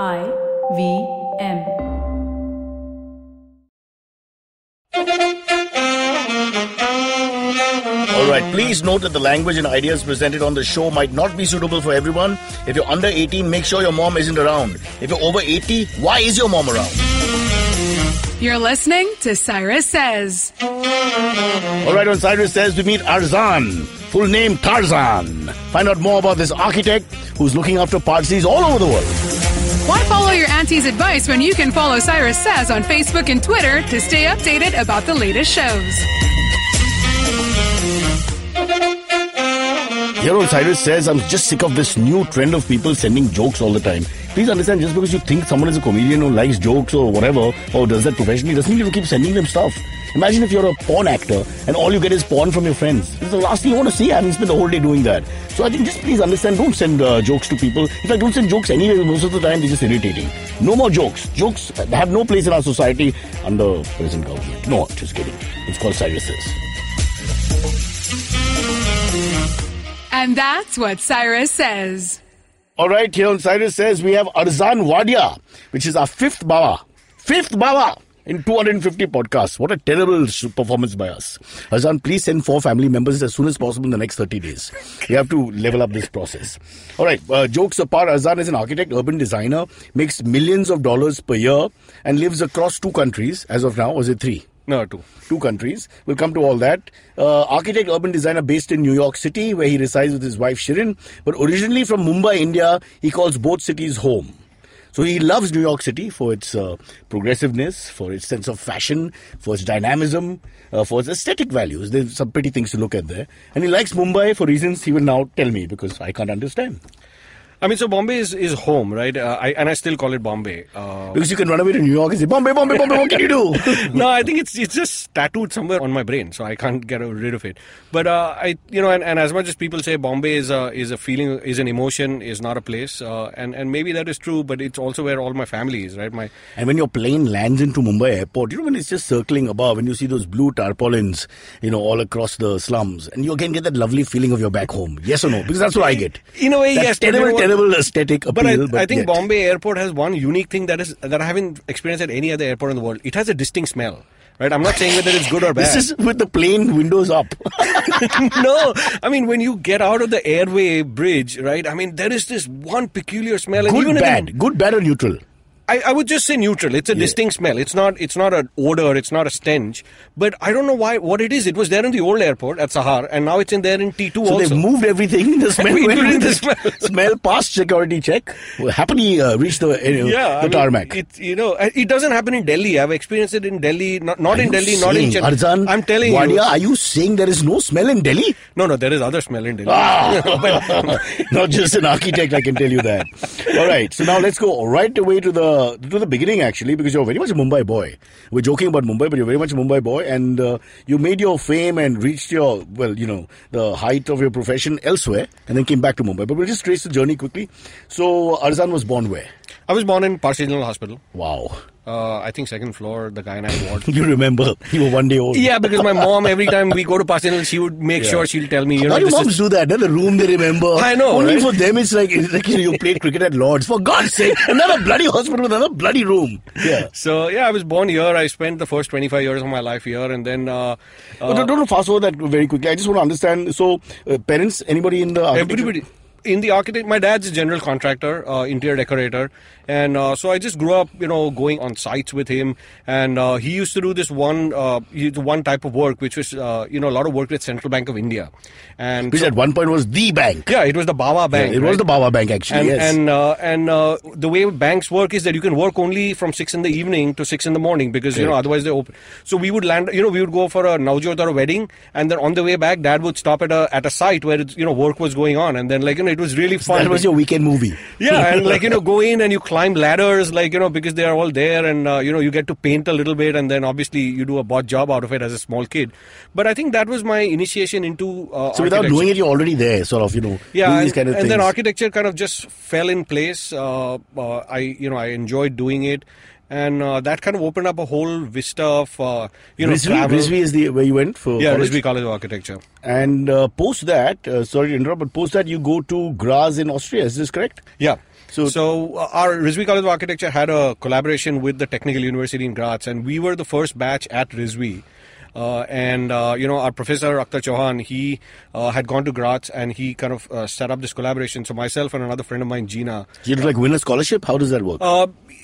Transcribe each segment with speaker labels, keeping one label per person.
Speaker 1: I V M.
Speaker 2: All right, please note that the language and ideas presented on the show might not be suitable for everyone. If you're under 18, make sure your mom isn't around. If you're over 80, why is your mom around?
Speaker 3: You're listening to Cyrus Says.
Speaker 2: All right, on Cyrus Says, we meet Arzan, full name Tarzan. Find out more about this architect who's looking after Parsis all over the world.
Speaker 3: Why follow your auntie's advice when you can follow Cyrus Says on Facebook and Twitter to stay updated about the latest shows?
Speaker 2: Here on Cyrus says, I'm just sick of this new trend of people sending jokes all the time. Please understand, just because you think someone is a comedian who likes jokes or whatever, or does that professionally, doesn't mean you keep sending them stuff. Imagine if you're a porn actor and all you get is porn from your friends. It's the last thing you want to see, having spent the whole day doing that. So I think just please understand, don't send uh, jokes to people. In fact, don't send jokes anyway, most of the time they're just irritating. No more jokes. Jokes have no place in our society under present government. No, just kidding. It's called Cyrus says.
Speaker 3: And that's what Cyrus says.
Speaker 2: All right, here on Cyrus says we have Arzan Wadia, which is our fifth Bawa. Fifth Bawa in 250 podcasts. What a terrible performance by us. Arzan, please send four family members as soon as possible in the next 30 days. We have to level up this process. All right, uh, jokes apart, Arzan is an architect, urban designer, makes millions of dollars per year, and lives across two countries as of now. Was it three?
Speaker 4: No, two.
Speaker 2: two countries. We'll come to all that. Uh, architect, urban designer based in New York City, where he resides with his wife Shirin. But originally from Mumbai, India, he calls both cities home. So he loves New York City for its uh, progressiveness, for its sense of fashion, for its dynamism, uh, for its aesthetic values. There's some pretty things to look at there. And he likes Mumbai for reasons he will now tell me because I can't understand.
Speaker 4: I mean, so Bombay is, is home, right? Uh, I, and I still call it Bombay. Uh,
Speaker 2: Because you can run away to New York and say, Bombay, Bombay, Bombay, what can you do?
Speaker 4: no, I think it's it's just tattooed somewhere on my brain, so I can't get rid of it. But uh, I, you know, and, and as much as people say Bombay is a is a feeling, is an emotion, is not a place, uh, and and maybe that is true, but it's also where all my family is, right? My
Speaker 2: And when your plane lands into Mumbai airport, you know, when it's just circling above and you see those blue tarpaulins, you know, all across the slums, and you again get that lovely feeling of you're back home. Yes or no? Because that's what I get.
Speaker 4: In a way,
Speaker 2: That
Speaker 4: yes,
Speaker 2: Terrible,
Speaker 4: know what?
Speaker 2: Terrible aesthetic appeal.
Speaker 4: But I, I think
Speaker 2: yet.
Speaker 4: Bombay Airport has one unique thing that is that I haven't experienced at any other airport in the world. It has a distinct smell. Right, I'm not saying whether it's good or bad.
Speaker 2: This is with the plane windows up.
Speaker 4: no, I mean when you get out of the airway bridge, right? I mean there is this one peculiar smell. and
Speaker 2: good,
Speaker 4: even in the-
Speaker 2: bad. Good, bad, or neutral.
Speaker 4: I, I would just say neutral. It's a distinct smell. It's not. It's not an odor. It's not a stench. But I don't know why. What it is? It was there in the old airport at Sahar, and now it's in there in T two
Speaker 2: So
Speaker 4: also.
Speaker 2: they've moved everything. The smell went with
Speaker 4: the smell.
Speaker 2: smell past security check. Happily uh, reached the, uh,
Speaker 4: yeah,
Speaker 2: the
Speaker 4: I mean,
Speaker 2: tarmac.
Speaker 4: It, you know, it doesn't happen in Delhi. I've experienced it in Delhi. Not, not in Delhi. Not in Chennai.
Speaker 2: Arzan,
Speaker 4: I'm telling
Speaker 2: Wadia,
Speaker 4: you.
Speaker 2: are you saying there is no smell in Delhi?
Speaker 4: No, no, there is other smell in Delhi.
Speaker 2: Ah, not just an architect, I can tell you that. All right, so now let's go right away to the to the beginning, actually, because you're very much a Mumbai boy. We're joking about Mumbai, but you're very much a Mumbai boy, and uh, you made your fame and reached your well, you know, the height of your profession elsewhere, and then came back to Mumbai. But we'll just trace the journey quickly. So Arzan was born where?
Speaker 4: I was born in Parsi General Hospital.
Speaker 2: Wow,
Speaker 4: Uh, I think second floor, the Gynec ward.
Speaker 2: you remember? You were one day old.
Speaker 4: Yeah, because my mom, every time we go to Parsi General, she would make sure she'll tell me, you know,
Speaker 2: Why do moms
Speaker 4: is,
Speaker 2: do that? Then the room they remember.
Speaker 4: I know,
Speaker 2: Only
Speaker 4: right?
Speaker 2: for them, it's like, it's like you, know, you played cricket at Lords. For God's sake, another bloody hospital with another bloody room. Yeah.
Speaker 4: So yeah, I was born here. I spent the first 25 years of my life here, and then uh, uh,
Speaker 2: don't, don't fast forward that very quickly. I just want to understand. So, uh, parents, anybody in the
Speaker 4: everybody in the architect. My dad's a general contractor, uh, interior decorator, and uh, so I just grew up, you know, going on sites with him. And uh, he used to do this one, uh, one type of work, which was, uh, you know, a lot of work with Central Bank of India, and
Speaker 2: Which
Speaker 4: so-
Speaker 2: at one point was the bank.
Speaker 4: yeah, it was the Baba Bank.
Speaker 2: Yeah, it was
Speaker 4: right?
Speaker 2: the Baba Bank actually.
Speaker 4: and
Speaker 2: yes.
Speaker 4: and uh, and uh, the way banks work is that you can work only from six in the evening to six in the morning because you know otherwise they're open. So we would land, you know, we would go for a Navjot or a wedding, and then on the way back, Dad would stop at a at a site where you know work was going on, and then like you know it was really fun.
Speaker 2: that was your weekend movie.
Speaker 4: yeah, and like you know, go in and you climb ladders, like you know, because they are all there, and uh, you know, you get to paint a little bit, and then obviously you do a bot job out of it as a small kid. But I think that was my initiation into. Uh,
Speaker 2: So without doing it, you're already there, sort of, you know,
Speaker 4: yeah, and,
Speaker 2: kind of
Speaker 4: and then architecture kind of just fell in place. Uh, uh, I, you know, I enjoyed doing it, and uh, that kind of opened up a whole vista of, uh, you know,
Speaker 2: Rizvi,
Speaker 4: travel.
Speaker 2: Rizvi is the where you went for
Speaker 4: yeah,
Speaker 2: college?
Speaker 4: Rizvi College of Architecture.
Speaker 2: And uh, post that, uh, sorry to interrupt, but post that you go to Graz in Austria. Is this correct?
Speaker 4: Yeah.
Speaker 2: So-
Speaker 4: So, uh, our Rizvi College of Architecture had a collaboration with the Technical University in Graz, and we were the first batch at Rizvi. Uh, and uh, you know our professor Akhtar Chauhan, he uh, had gone to Graz and he kind of uh, set up this collaboration. So myself and another friend of mine, Gina,
Speaker 2: You to like win a scholarship? How does that work?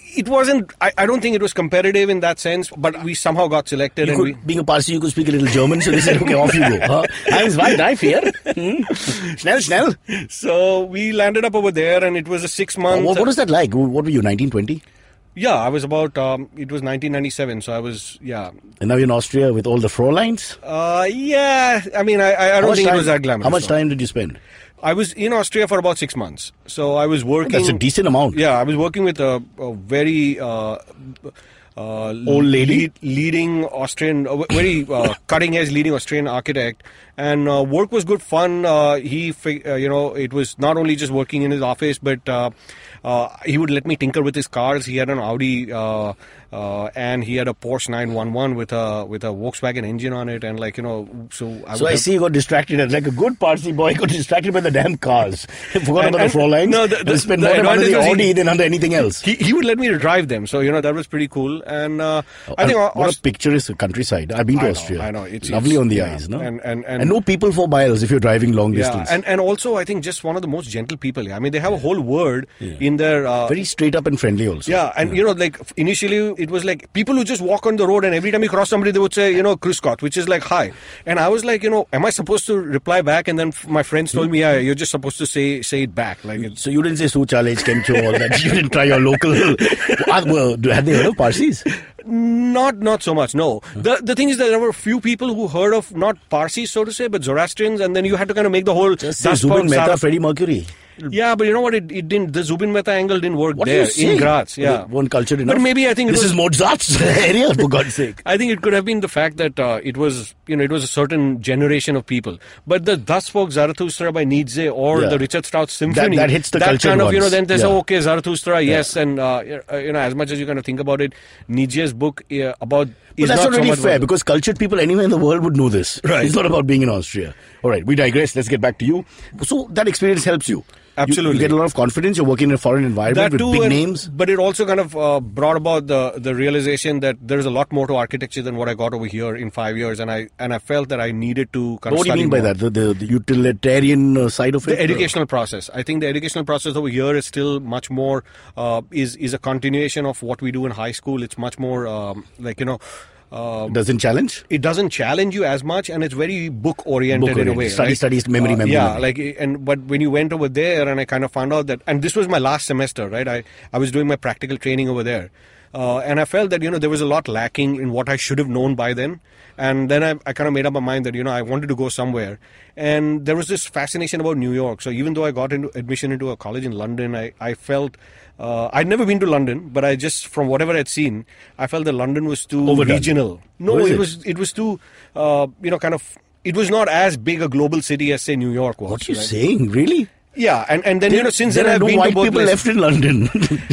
Speaker 4: Uh, it wasn't. I, I don't think it was competitive in that sense, but we somehow got selected
Speaker 2: could,
Speaker 4: we.
Speaker 2: being a Parsi, you could speak a little German, so they said, okay, off you go. Huh? Eins, zwei, drei, vier. Hmm? Schnell, schnell.
Speaker 4: So we landed up over there, and it was a six month.
Speaker 2: what, what was that like? What were you, 1920?
Speaker 4: Yeah, I was about. Um, it was 1997, so I was. Yeah,
Speaker 2: And now you're in Austria with all the Fräuleins?
Speaker 4: uh, yeah. I mean, I, I I don't think
Speaker 2: time-
Speaker 4: it was that glamorous.
Speaker 2: How much
Speaker 4: no.
Speaker 2: time did you spend?
Speaker 4: I was in Austria for about six months, so I was working.
Speaker 2: That's a decent amount.
Speaker 4: Yeah, I was working with a, a very uh, uh,
Speaker 2: Old lady?
Speaker 4: lead- leading Austrian, uh, very uh, cutting edge leading Austrian architect, and uh, work was good fun. Uh, he, uh, you know, it was not only just working in his office, but uh, uh, he would let me tinker with his cars. He had an Audi. Uh, uh, and he had a Porsche 911 with a with a Volkswagen engine on it, and like you know, so I
Speaker 2: So I
Speaker 4: have-
Speaker 2: see you got distracted. and Like a good Parsi boy, got distracted by the damn cars. Forgot
Speaker 4: And-
Speaker 2: about
Speaker 4: and-
Speaker 2: the Fräuleins.
Speaker 4: no, the- the-
Speaker 2: spent
Speaker 4: the
Speaker 2: more time under the
Speaker 4: was he-
Speaker 2: Audi than under anything else.
Speaker 4: he, he would let me drive them, so you know that was pretty cool. And uh, I think
Speaker 2: what a picturesque countryside. I've been to
Speaker 4: I know,
Speaker 2: Austria.
Speaker 4: I know. It's-
Speaker 2: lovely
Speaker 4: it's-
Speaker 2: on the
Speaker 4: yeah.
Speaker 2: eyes, no?
Speaker 4: And- and- and-
Speaker 2: no people for miles if you're driving long
Speaker 4: yeah,
Speaker 2: distance.
Speaker 4: and and also I think just one of the most gentle people. here. I mean, they have a whole word in their uh,
Speaker 2: Very straight up and friendly also.
Speaker 4: yeah, and you know, like initially it was like people who just walk on the road, and every time you cross somebody, they would say, you know, Grüß Gott, which is like hi. And I was like, you know, am I supposed to reply back? And then my friends told me, yeah, you're just supposed to say say it back, like.
Speaker 2: So you didn't say Suchalej, Kencho, all that. You didn't try your local. Ah, well, had they heard of Parsis?
Speaker 4: Not not so much. No. Hmm. The the thing is that there were a few people who heard of not Parsis, so to say, but Zoroastrians, and then you had to kind of make the whole.
Speaker 2: Just say Zubin Mehta, Freddie Mercury.
Speaker 4: Yeah, but you know what? It, it didn't. The Zubin Mehta angle didn't work
Speaker 2: What
Speaker 4: there in Graz. Yeah,
Speaker 2: One cultured enough.
Speaker 4: But maybe I think it
Speaker 2: this
Speaker 4: was,
Speaker 2: is Mozart's area, for God's sake.
Speaker 4: I think it could have been the fact that uh, it was, you know, it was a certain generation of people. But the Thus Spoke Zarathustra by Nietzsche or
Speaker 2: Yeah.
Speaker 4: the Richard Strauss Symphony,
Speaker 2: that hits the
Speaker 4: that
Speaker 2: cultured
Speaker 4: kind of, you know, then there's
Speaker 2: Yeah.
Speaker 4: oh, okay, Zarathustra, yes, and uh, you know, as much as you kind of think about it, Nietzsche's book uh, about
Speaker 2: But
Speaker 4: is
Speaker 2: that's not,
Speaker 4: so
Speaker 2: really fair because cultured people anywhere in the world would know this.
Speaker 4: Right.
Speaker 2: It's not about being in Austria. All right, we digress. Let's get back to you. So that experience helps you. You- You, get a lot of confidence. You're working in a foreign environment with big
Speaker 4: and-
Speaker 2: names.
Speaker 4: But it also kind of uh, brought about the the realization that there's a lot more to architecture than what I got over here in five years, and I and I felt that I needed to kind
Speaker 2: What
Speaker 4: of
Speaker 2: do you mean by
Speaker 4: more.
Speaker 2: that? The, the, the utilitarian uh, side of it?
Speaker 4: The educational process. I think the educational process over here is still much more uh, is is a continuation of what we do in high school. It's much more um, like you know. Uh,
Speaker 2: Doesn't challenge?
Speaker 4: it doesn't challenge you as much, and it's very book oriented in a way.
Speaker 2: Study,
Speaker 4: right?
Speaker 2: study, memory,
Speaker 4: Uh,
Speaker 2: memory,
Speaker 4: Yeah,
Speaker 2: memory.
Speaker 4: like and but when you went over there, and I kind of found out that, and this was my last semester, right? I I was doing my practical training over there, uh, and I felt that you know there was a lot lacking in what I should have known by then, and then I, I kind of made up my mind that you know I wanted to go somewhere, and there was this fascination about New York. So even though I got into admission into a college in London, I I felt. Uh, I'd never been to London, but I just, from whatever I'd seen, I felt that London was too
Speaker 2: Overdone.
Speaker 4: regional. No, it,
Speaker 2: it?
Speaker 4: was it was too, uh, you know, kind of. It was not as big a global city as say New York was.
Speaker 2: What are you
Speaker 4: right?
Speaker 2: saying? Really?
Speaker 4: Yeah, and, and then you know since then I've
Speaker 2: no
Speaker 4: been
Speaker 2: white
Speaker 4: to both
Speaker 2: people
Speaker 4: places.
Speaker 2: left in London.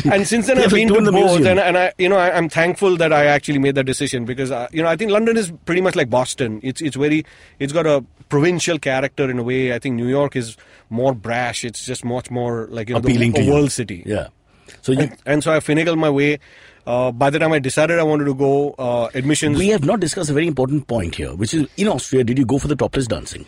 Speaker 4: and since then I've
Speaker 2: to
Speaker 4: been to
Speaker 2: the
Speaker 4: both, and, and I, you know, I, I'm thankful that I actually made that decision because, uh, you know, I think London is pretty much like Boston. It's it's very, it's got a provincial character in a way. I think New York is more brash. It's just much more like you know,
Speaker 2: appealing
Speaker 4: the,
Speaker 2: to
Speaker 4: a
Speaker 2: you.
Speaker 4: world city.
Speaker 2: Yeah. So you,
Speaker 4: And so I finagled my way. Uh, by the time I decided I wanted to go, uh, admissions.
Speaker 2: we have not discussed a very important point here, which is in Austria, did you go for the topless dancing?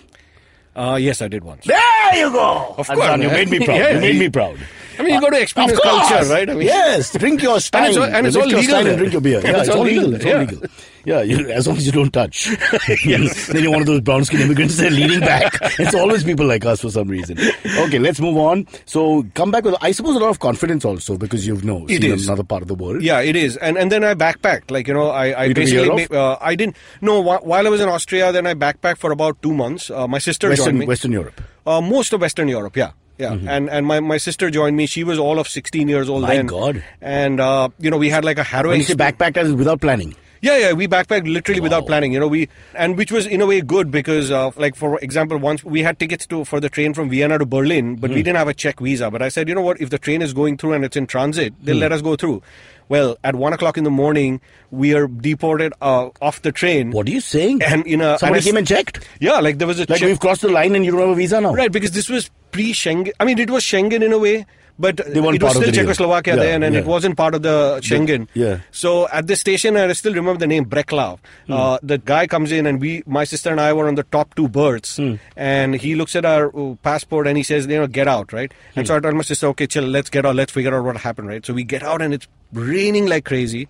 Speaker 4: uh, yes, I did once.
Speaker 2: There you go.
Speaker 4: Of course,
Speaker 2: you made me proud.
Speaker 4: Yeah,
Speaker 2: you made me proud.
Speaker 4: I mean, you got to experience culture, right? I mean,
Speaker 2: yes, drink your stein.
Speaker 4: And it's all- and it's all legal
Speaker 2: and drink your beer. Yeah,
Speaker 4: it's
Speaker 2: all legal. It's all
Speaker 4: yeah.
Speaker 2: legal. Yeah, you, as long as you don't touch. yes. Then you're one of those brown skin immigrants that are leaning back. It's always people like us for some reason. Okay, let's move on. So come back with, I suppose, a lot of confidence also because you've know
Speaker 4: It
Speaker 2: seen
Speaker 4: is.
Speaker 2: another part of the world.
Speaker 4: Yeah, it is, and and then I backpacked. Like you know, I, I
Speaker 2: You took a
Speaker 4: basically uh, I didn't. No, while I was in Austria, then I backpacked for about two months. Uh, my sister joined
Speaker 2: Western,
Speaker 4: me.
Speaker 2: Western Europe.
Speaker 4: Uh, most of Western Europe, yeah. Yeah, and and my, my sister joined me. She was all of 16 years old then
Speaker 2: My
Speaker 4: then.
Speaker 2: God.
Speaker 4: And uh, you know we had like a
Speaker 2: When
Speaker 4: harrowing.
Speaker 2: you say backpacked, as without planning.
Speaker 4: Yeah, yeah, we backpacked literally without planning. You know, we and which was in a way good because, uh, like for example, once we had tickets to for the train from Vienna to Berlin, but
Speaker 2: Hmm.
Speaker 4: we didn't have a Czech visa. But I said, you know what? If the train is going through and it's in transit, they'll
Speaker 2: Hmm.
Speaker 4: let us go through. Well, at one o'clock in the morning, we are deported uh, off the train.
Speaker 2: What are you saying?
Speaker 4: And in a
Speaker 2: Somebody
Speaker 4: and
Speaker 2: came and checked.
Speaker 4: yeah, like there was a
Speaker 2: Like
Speaker 4: Czech-
Speaker 2: we've crossed the line and you don't have a visa now.
Speaker 4: Right, because this was pre Schengen. I mean, it was Schengen in a way, but it was still. Czechoslovakia
Speaker 2: Yeah,
Speaker 4: then, and
Speaker 2: yeah.
Speaker 4: it wasn't part of the Schengen.
Speaker 2: yeah.
Speaker 4: So at this station, I still remember the name Břeclav.
Speaker 2: Hmm.
Speaker 4: Uh, the guy comes in, and we, my sister and I, were on the top two berths,
Speaker 2: Hmm.
Speaker 4: and he looks at our uh, passport and he says, you know, get out, right? And
Speaker 2: Hmm.
Speaker 4: so I told my sister, okay, chill, let's get out, let's figure out what happened, right? So we get out, and it's raining like crazy.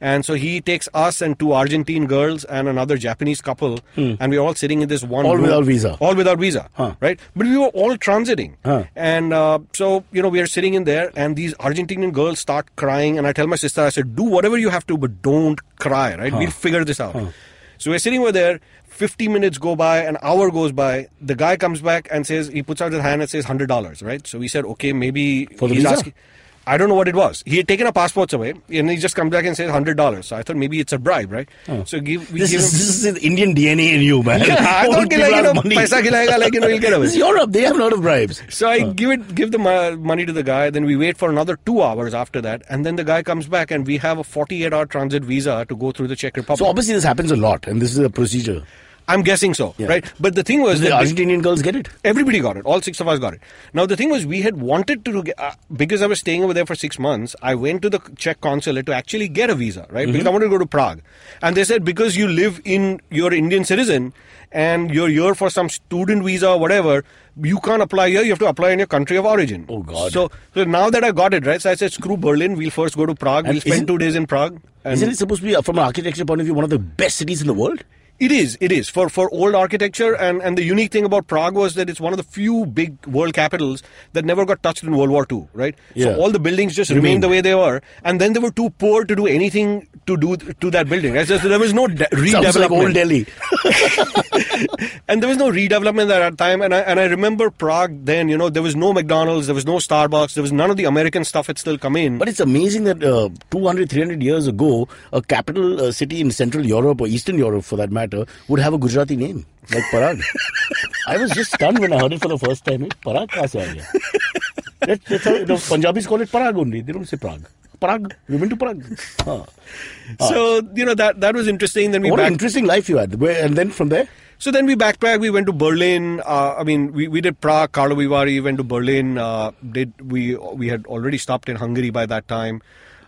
Speaker 4: And so he takes us and two Argentine girls and another Japanese couple, and we're all sitting in this one
Speaker 2: Hmm. All
Speaker 4: room.
Speaker 2: without visa.
Speaker 4: All without visa,
Speaker 2: Huh.
Speaker 4: right? But we were all transiting,
Speaker 2: Huh.
Speaker 4: and uh, so you know we are sitting in there, and these Argentinian girls start crying, and I tell my sister, I said, do whatever you have to, but don't cry, right? We'll figure this out. So we're sitting over there. 50 minutes go by, an hour goes by. The guy comes back and says, he puts out his hand and says $100, right? So we said, okay, maybe
Speaker 2: For the visa?
Speaker 4: asking. I don't know what it was. He had taken our passports away, and he just comes back and says hundred dollars. So I thought maybe it's a bribe, right? Oh. So give, we
Speaker 2: this,
Speaker 4: give
Speaker 2: is,
Speaker 4: him,
Speaker 2: this is Indian DNA in you, man.
Speaker 4: Yeah, I thought like, you know,
Speaker 2: money.
Speaker 4: paisa khilaega, like you know, he'll get away.
Speaker 2: This is Europe. They have a lot of bribes.
Speaker 4: So I oh. give it, give the money to the guy. Then we wait for another two hours after that, and then the guy comes back, and we have a forty-eight hour transit visa to go through the Czech Republic.
Speaker 2: So obviously this happens a lot, and this is a procedure.
Speaker 4: I'm guessing so,
Speaker 2: Yeah.
Speaker 4: right? But the thing was,
Speaker 2: The
Speaker 4: that
Speaker 2: Argentinian girls get it.
Speaker 4: everybody got it. All six of us got it. Now the thing was, we had wanted to get, uh, because I was staying over there for six months. I went to the Czech consulate to actually get a visa, right? Because I wanted to go to Prague, and they said because you live in, you're Indian citizen, and you're here for some student visa or whatever, you can't apply here. You have to apply in your country of origin.
Speaker 2: Oh, God.
Speaker 4: So, so now that I got it right, so I said, screw Berlin. We'll first go to Prague.
Speaker 2: And
Speaker 4: we'll spend two days in Prague. And
Speaker 2: Isn't it supposed to be, uh, from an architecture point of view, one of the best cities in the world?
Speaker 4: It is. It is for for old architecture, and and the unique thing about Prague was that it's one of the few big world capitals that never got touched in World War II. Right.
Speaker 2: Yeah.
Speaker 4: So all the buildings just
Speaker 2: Remained.
Speaker 4: remained the way they were, and then they were too poor to do anything to do to that building. Right? So there was no de-
Speaker 2: Sounds like old Delhi.
Speaker 4: and there was no redevelopment at that time. And I and I remember Prague then. You know, there was no McDonald's, there was no Starbucks, there was none of the American stuff had still come in.
Speaker 2: But it's amazing that uh, 200, 300 years ago, a capital uh, city in Central Europe or Eastern Europe, for that matter, would have a Gujarati name, like Parag. I was just stunned when I heard it for the first time. Hey, Parag kahan se aa gaya? That's how the Punjabis call it Parag only. They don't say Prague. Prague. We went to Prague. Huh.
Speaker 4: so you know that that was interesting. Then we
Speaker 2: What an interesting life you had. Where, and then from there?
Speaker 4: So then we backpacked. We went to Berlin. Uh, I mean, we, we did Prague, Karlovy Vary. Went to Berlin. Uh, did we we had already stopped in Hungary by that time.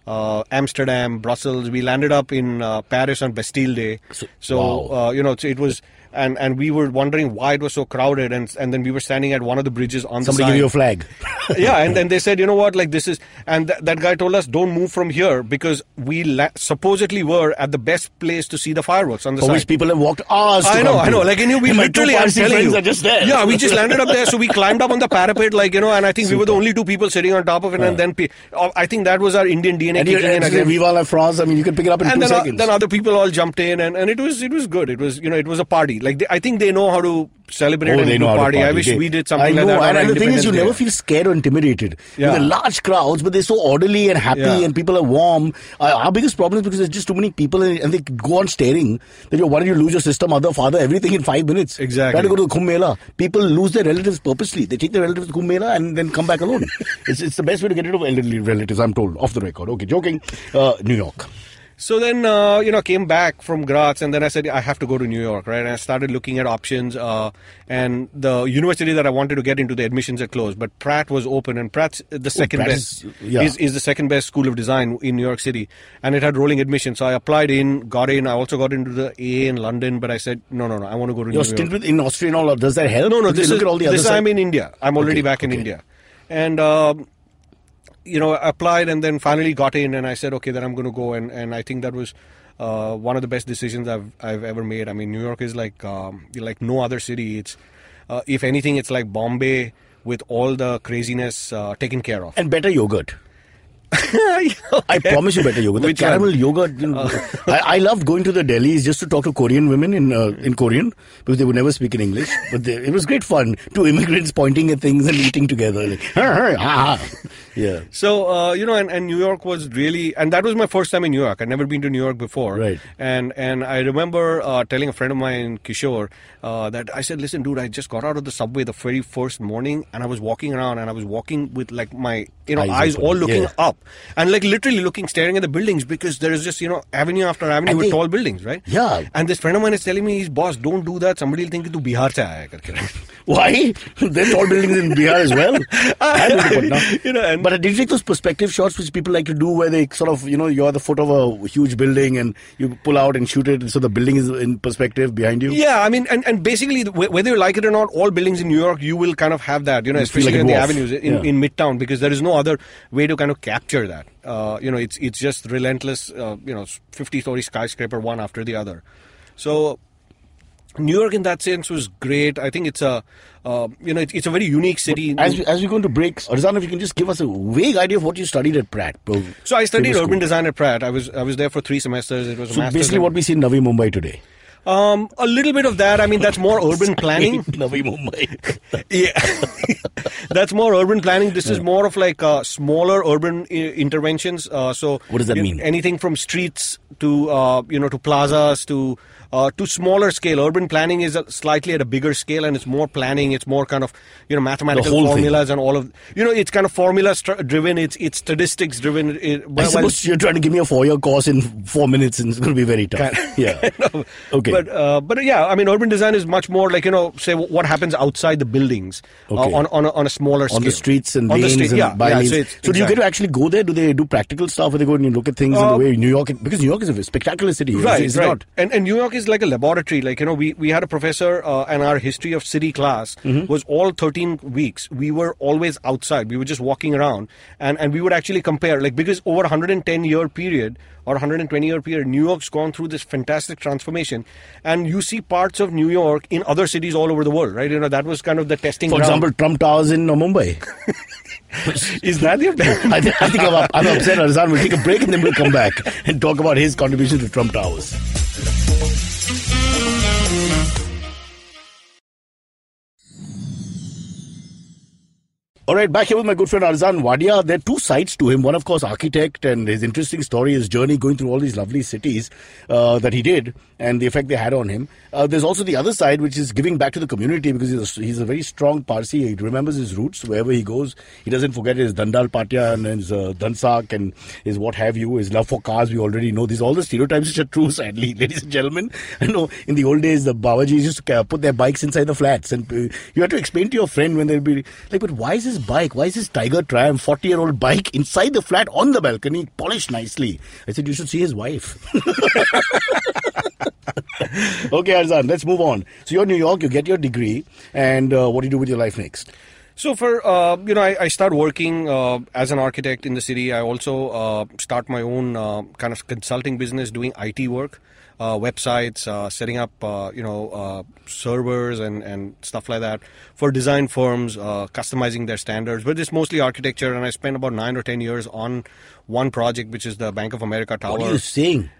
Speaker 4: Uh, Amsterdam, Brussels. We landed up in uh, Paris on Bastille Day.
Speaker 2: So-
Speaker 4: So,
Speaker 2: wow.
Speaker 4: uh, you know, it was, and and we were wondering why it was so crowded, and and then we were standing at one of the bridges on the side.
Speaker 2: Somebody
Speaker 4: the
Speaker 2: give you a flag.
Speaker 4: yeah, and then they said, you know what, like this is, and th- that guy told us, don't move from here because we la- supposedly were at the best place to see the fireworks on the
Speaker 2: For
Speaker 4: side.
Speaker 2: which people have walked hours
Speaker 4: I know, I know. Like, you know, we
Speaker 2: And
Speaker 4: literally, I'm telling you,
Speaker 2: are just there.
Speaker 4: Yeah, we just landed up there. So we climbed up on the parapet, like you know, and I think we were the only two people sitting on top of it. And then, pe- uh, I think that was our Indian DNA
Speaker 2: And
Speaker 4: kicking in again.
Speaker 2: Viva la France. I mean, you can pick it up in
Speaker 4: And
Speaker 2: two
Speaker 4: then,
Speaker 2: seconds.
Speaker 4: then other people all jumped in, and, and it was it was good. It was you know it was a party. Like they, I think they know how to celebrate
Speaker 2: Oh,
Speaker 4: and
Speaker 2: they
Speaker 4: do
Speaker 2: know to
Speaker 4: party. I wish
Speaker 2: They-
Speaker 4: we did something
Speaker 2: I know,
Speaker 4: like that.
Speaker 2: and, and the thing is, you never feel scared or intimidated.
Speaker 4: Yeah.
Speaker 2: With the large crowds, but they're so orderly and happy,
Speaker 4: Yeah.
Speaker 2: and people are warm. Uh, our biggest problem is because there's just too many people, and, and they go on staring. That you why don't you lose your sister, mother, father, everything in five minutes?
Speaker 4: Exactly.
Speaker 2: Try to go to the Kumbh Mela. People lose their relatives purposely. They take their relatives to Kumbh Mela and then come back alone. it's, it's the best way to get rid of elderly relatives. I'm told off the record. Okay, joking. Uh, New York.
Speaker 4: So then, uh, you know, came back from Graz, and then I said I have to go to New York, right? And I started looking at options, uh, and the university that I wanted to get into, the admissions had closed, but Pratt was open, and Pratt's the second
Speaker 2: Pratt
Speaker 4: best
Speaker 2: is- yeah.
Speaker 4: is, is the second best school of design in New York City, and it had rolling admissions. So I applied in, got in. I also got into the A in London, but I said no, no, no, I want to go to
Speaker 2: Your
Speaker 4: New York.
Speaker 2: stint with, in Austria and all, does that help?
Speaker 4: No, no, this is
Speaker 2: look at all the
Speaker 4: this
Speaker 2: other
Speaker 4: I'm in India. I'm already
Speaker 2: Okay,
Speaker 4: back in
Speaker 2: okay.
Speaker 4: India, and um, you know, applied and then finally got in, and I said, okay, then I'm going to go, and and I think that was. Uh, one of the best decisions I've I've ever made. I mean, New York is like um, like no other city. It's uh, if anything, it's like Bombay with all the craziness uh, taken care of.
Speaker 2: And better yogurt. I promise you better yogurt. The caramel yogurt. You know, I, I loved going to the delis just to talk to Korean women in uh, in Korean because they would never speak in English. But they, it was great fun. Two immigrants pointing at things and eating together. Like, "Hey, hey, ah, ah." yeah.
Speaker 4: So uh, you know, and, and New York was really, and that was my first time in New York. I'd never been to New York before.
Speaker 2: Right.
Speaker 4: And and I remember uh, telling a friend of mine, Kishore, uh, that I said, "Listen, dude, I just got out of the subway the very first morning, and I was walking around, and I was walking with like my you know
Speaker 2: Eyes
Speaker 4: eyes, all looking
Speaker 2: Yeah.
Speaker 4: up, and like literally looking, staring at the buildings because there is just you know avenue after avenue with tall buildings, right?
Speaker 2: Yeah.
Speaker 4: And this friend of mine is telling me, his boss, don't do that. Somebody will think you Bihar se aaya hai," karke.
Speaker 2: Why? There's tall buildings in Bihar as well. I
Speaker 4: You know, and-
Speaker 2: but did take those perspective shots which people like to do where they sort of, you know, you're at the foot of a huge building and you pull out and shoot it so the building is in perspective behind you?
Speaker 4: Yeah, I mean, and, and basically, whether you like it or not, all buildings in New York, you will kind of have that, you know,
Speaker 2: You
Speaker 4: especially
Speaker 2: like
Speaker 4: in the avenues in,
Speaker 2: Yeah.
Speaker 4: in Midtown, because there is no other way to kind of capture that. Uh, you know, it's it's just relentless, uh, you know, 50 story skyscraper one after the other. So, New York in that sense was great. I think it's a, uh, you know, it's, it's a very unique city.
Speaker 2: As we, as we go into breaks, Arzan, if you can just give us a vague idea of what you studied at Pratt. bro.
Speaker 4: so I studied urban design at Pratt. I was I was there for three semesters. It was a
Speaker 2: So basically what we see in Navi Mumbai today.
Speaker 4: Um, a little bit of that. I mean, that's more urban planning.
Speaker 2: Navi Mumbai.
Speaker 4: Yeah, that's more urban planning. This is more of like uh, smaller urban I- interventions. Uh, so,
Speaker 2: What does that
Speaker 4: you-
Speaker 2: mean?
Speaker 4: Anything from streets to uh, you know to plazas to uh, to smaller scale. Urban planning is a, slightly at a bigger scale, and it's more planning. It's more kind of you know mathematical
Speaker 2: whole thing.
Speaker 4: formulas and all of you know. It's kind of formula str- driven. It's it's statistics driven. It,
Speaker 2: I
Speaker 4: well-
Speaker 2: suppose you're trying to give me a four-year course in four minutes and it's going to be very tough. Yeah. Okay.
Speaker 4: But uh, but yeah, I mean, urban design is much more like you know, say what happens outside the buildings uh, on on a, on a smaller scale
Speaker 2: on the streets and
Speaker 4: on
Speaker 2: lanes
Speaker 4: street,
Speaker 2: and
Speaker 4: yeah,
Speaker 2: by
Speaker 4: yeah,
Speaker 2: lanes.
Speaker 4: So,
Speaker 2: So,
Speaker 4: it's,
Speaker 2: do you get to actually go there? Do they do practical stuff? Or they go and you look at things in the
Speaker 4: Uh,
Speaker 2: way New York? Because New York is a spectacular city.
Speaker 4: Right, right.
Speaker 2: not?
Speaker 4: And, and New York is like a laboratory. Like, you know, we, we had a professor uh, and our history of city class
Speaker 2: Mm-hmm.
Speaker 4: was all 13 weeks. We were always outside. We were just walking around and, and we would actually compare, like, because over 110 year period or 120 year period, New York's gone through this fantastic transformation. And you see parts of New York in other cities all over the world, right? You know, that was kind of the testing
Speaker 2: For
Speaker 4: ground.
Speaker 2: example, Trump Towers in uh, Mumbai.
Speaker 4: is that the
Speaker 2: I, th- I think I'm, up- I'm upset. Arzan will take a break and then we'll come back and talk about his contribution to Trump Towers. Thank you. All right, back here with my good friend Arzan Wadia. There are two sides to him. One, of course, architect, and his interesting story, his journey going through all these lovely cities uh, that he did, and the effect they had on him. Uh, there's also the other side, which is giving back to the community because he's a, he's a very strong Parsi. He remembers his roots wherever he goes. He doesn't forget his Dandal Patya and his uh, Dansak and his what have you. His love for cars, we already know. These all the stereotypes which are true, sadly, ladies and gentlemen. I know in the old days, the Bawajis used to put their bikes inside the flats, and uh, you had to explain to your friend when they'll be like, "But why is his bike? Why is his Tiger Triumph 40 year old bike inside the flat on the balcony, polished nicely?" I said, "You should see his wife." okay, Arzan, let's move on. So you're in New York, you get your degree, and uh, what do you do with your life next?
Speaker 4: So for uh, you know, I, I start working uh, as an architect in the city. I also uh, start my own uh, kind of consulting business, doing IT work, uh, websites, uh, setting up uh, you know uh, servers and and stuff like that for design firms, uh, customizing their standards. But it's mostly architecture, and I spent about nine or ten years on one project, which is the Bank of America Tower.
Speaker 2: What are you saying?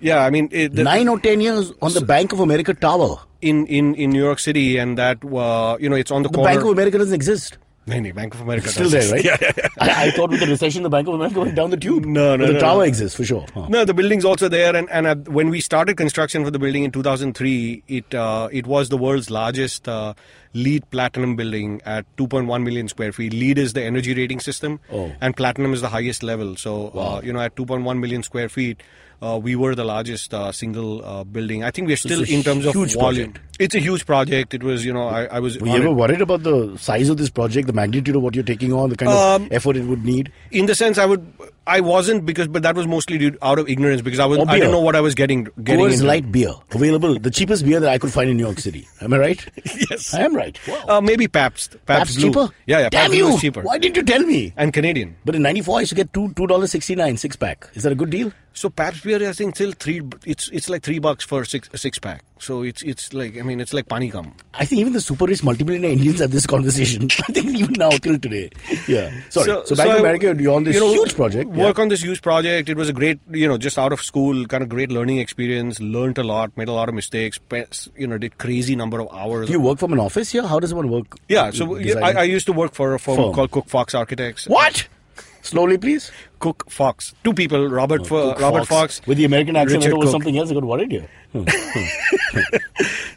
Speaker 4: Yeah, I mean it, the,
Speaker 2: Nine or ten years on the Bank of America Tower.
Speaker 4: in in in New York City, and that uh, you know it's on the,
Speaker 2: The
Speaker 4: corner.
Speaker 2: Bank of America doesn't exist.
Speaker 4: No, no, Bank of America
Speaker 2: still there, right?
Speaker 4: Yeah, yeah, yeah.
Speaker 2: I, I thought with the recession, the Bank of America went down the tube.
Speaker 4: No, no,
Speaker 2: But the
Speaker 4: no,
Speaker 2: tower exists for sure. Huh.
Speaker 4: No, the building's also there, and and uh, when we started construction for the building in 2003, it uh, it was the world's largest uh, LEED platinum building at 2.1 million square feet. LEED is the energy rating system,
Speaker 2: Oh.
Speaker 4: and platinum is the highest level. So uh, you know, at 2.1 million square feet. Uh, we were the largest uh, single uh, building. I think we're still in terms of
Speaker 2: huge
Speaker 4: volume.
Speaker 2: project.
Speaker 4: It's a huge project. It was, you know, I, I was.
Speaker 2: Were you ever
Speaker 4: it.
Speaker 2: worried about the size of this project, the magnitude of what you're taking on, the kind of
Speaker 4: Um,
Speaker 2: effort it would need?
Speaker 4: in the sense I would I wasn't because but that was mostly due, out of ignorance because I was I
Speaker 2: beer.
Speaker 4: didn't know what I was getting getting
Speaker 2: Coors. Light beer available, the cheapest beer that I could find in New York City. Am I right?
Speaker 4: yes
Speaker 2: I am right. Wow.
Speaker 4: uh, maybe Pabst Pabst,
Speaker 2: Perhaps cheaper?
Speaker 4: yeah yeah
Speaker 2: Damn
Speaker 4: Pabst
Speaker 2: you!
Speaker 4: Was cheaper
Speaker 2: Why didn't you tell me?
Speaker 4: and Canadian
Speaker 2: But in '94, I used to get two two dollars sixty nine six pack. Is that a good deal?
Speaker 4: So Pabst beer I think till three it's it's like three bucks for six six pack. so it's it's like I mean it's like pani kam
Speaker 2: I think even the super rich multimillionaire Indians have this conversation. I think even now till today. Yeah. Sorry. So, Bank of
Speaker 4: I-
Speaker 2: America, you're on this
Speaker 4: you know,
Speaker 2: huge project.
Speaker 4: Work
Speaker 2: yeah.
Speaker 4: on this huge project. It was a great, you know, just out of school, kind of great learning experience. Learned a lot, made a lot of mistakes. You know, did crazy number of hours.
Speaker 2: Do you work from an office here? How does one work?
Speaker 4: Yeah, so I. I used to work for a firm,
Speaker 2: Firm.
Speaker 4: called Cook Fox Architects.
Speaker 2: What? Slowly, please.
Speaker 4: Cook Fox. Two people, Robert Fo-
Speaker 2: Oh, Cook
Speaker 4: Robert Fox.
Speaker 2: With the American accent,
Speaker 4: Richard
Speaker 2: it was
Speaker 4: Cook.
Speaker 2: something else. I got worried here.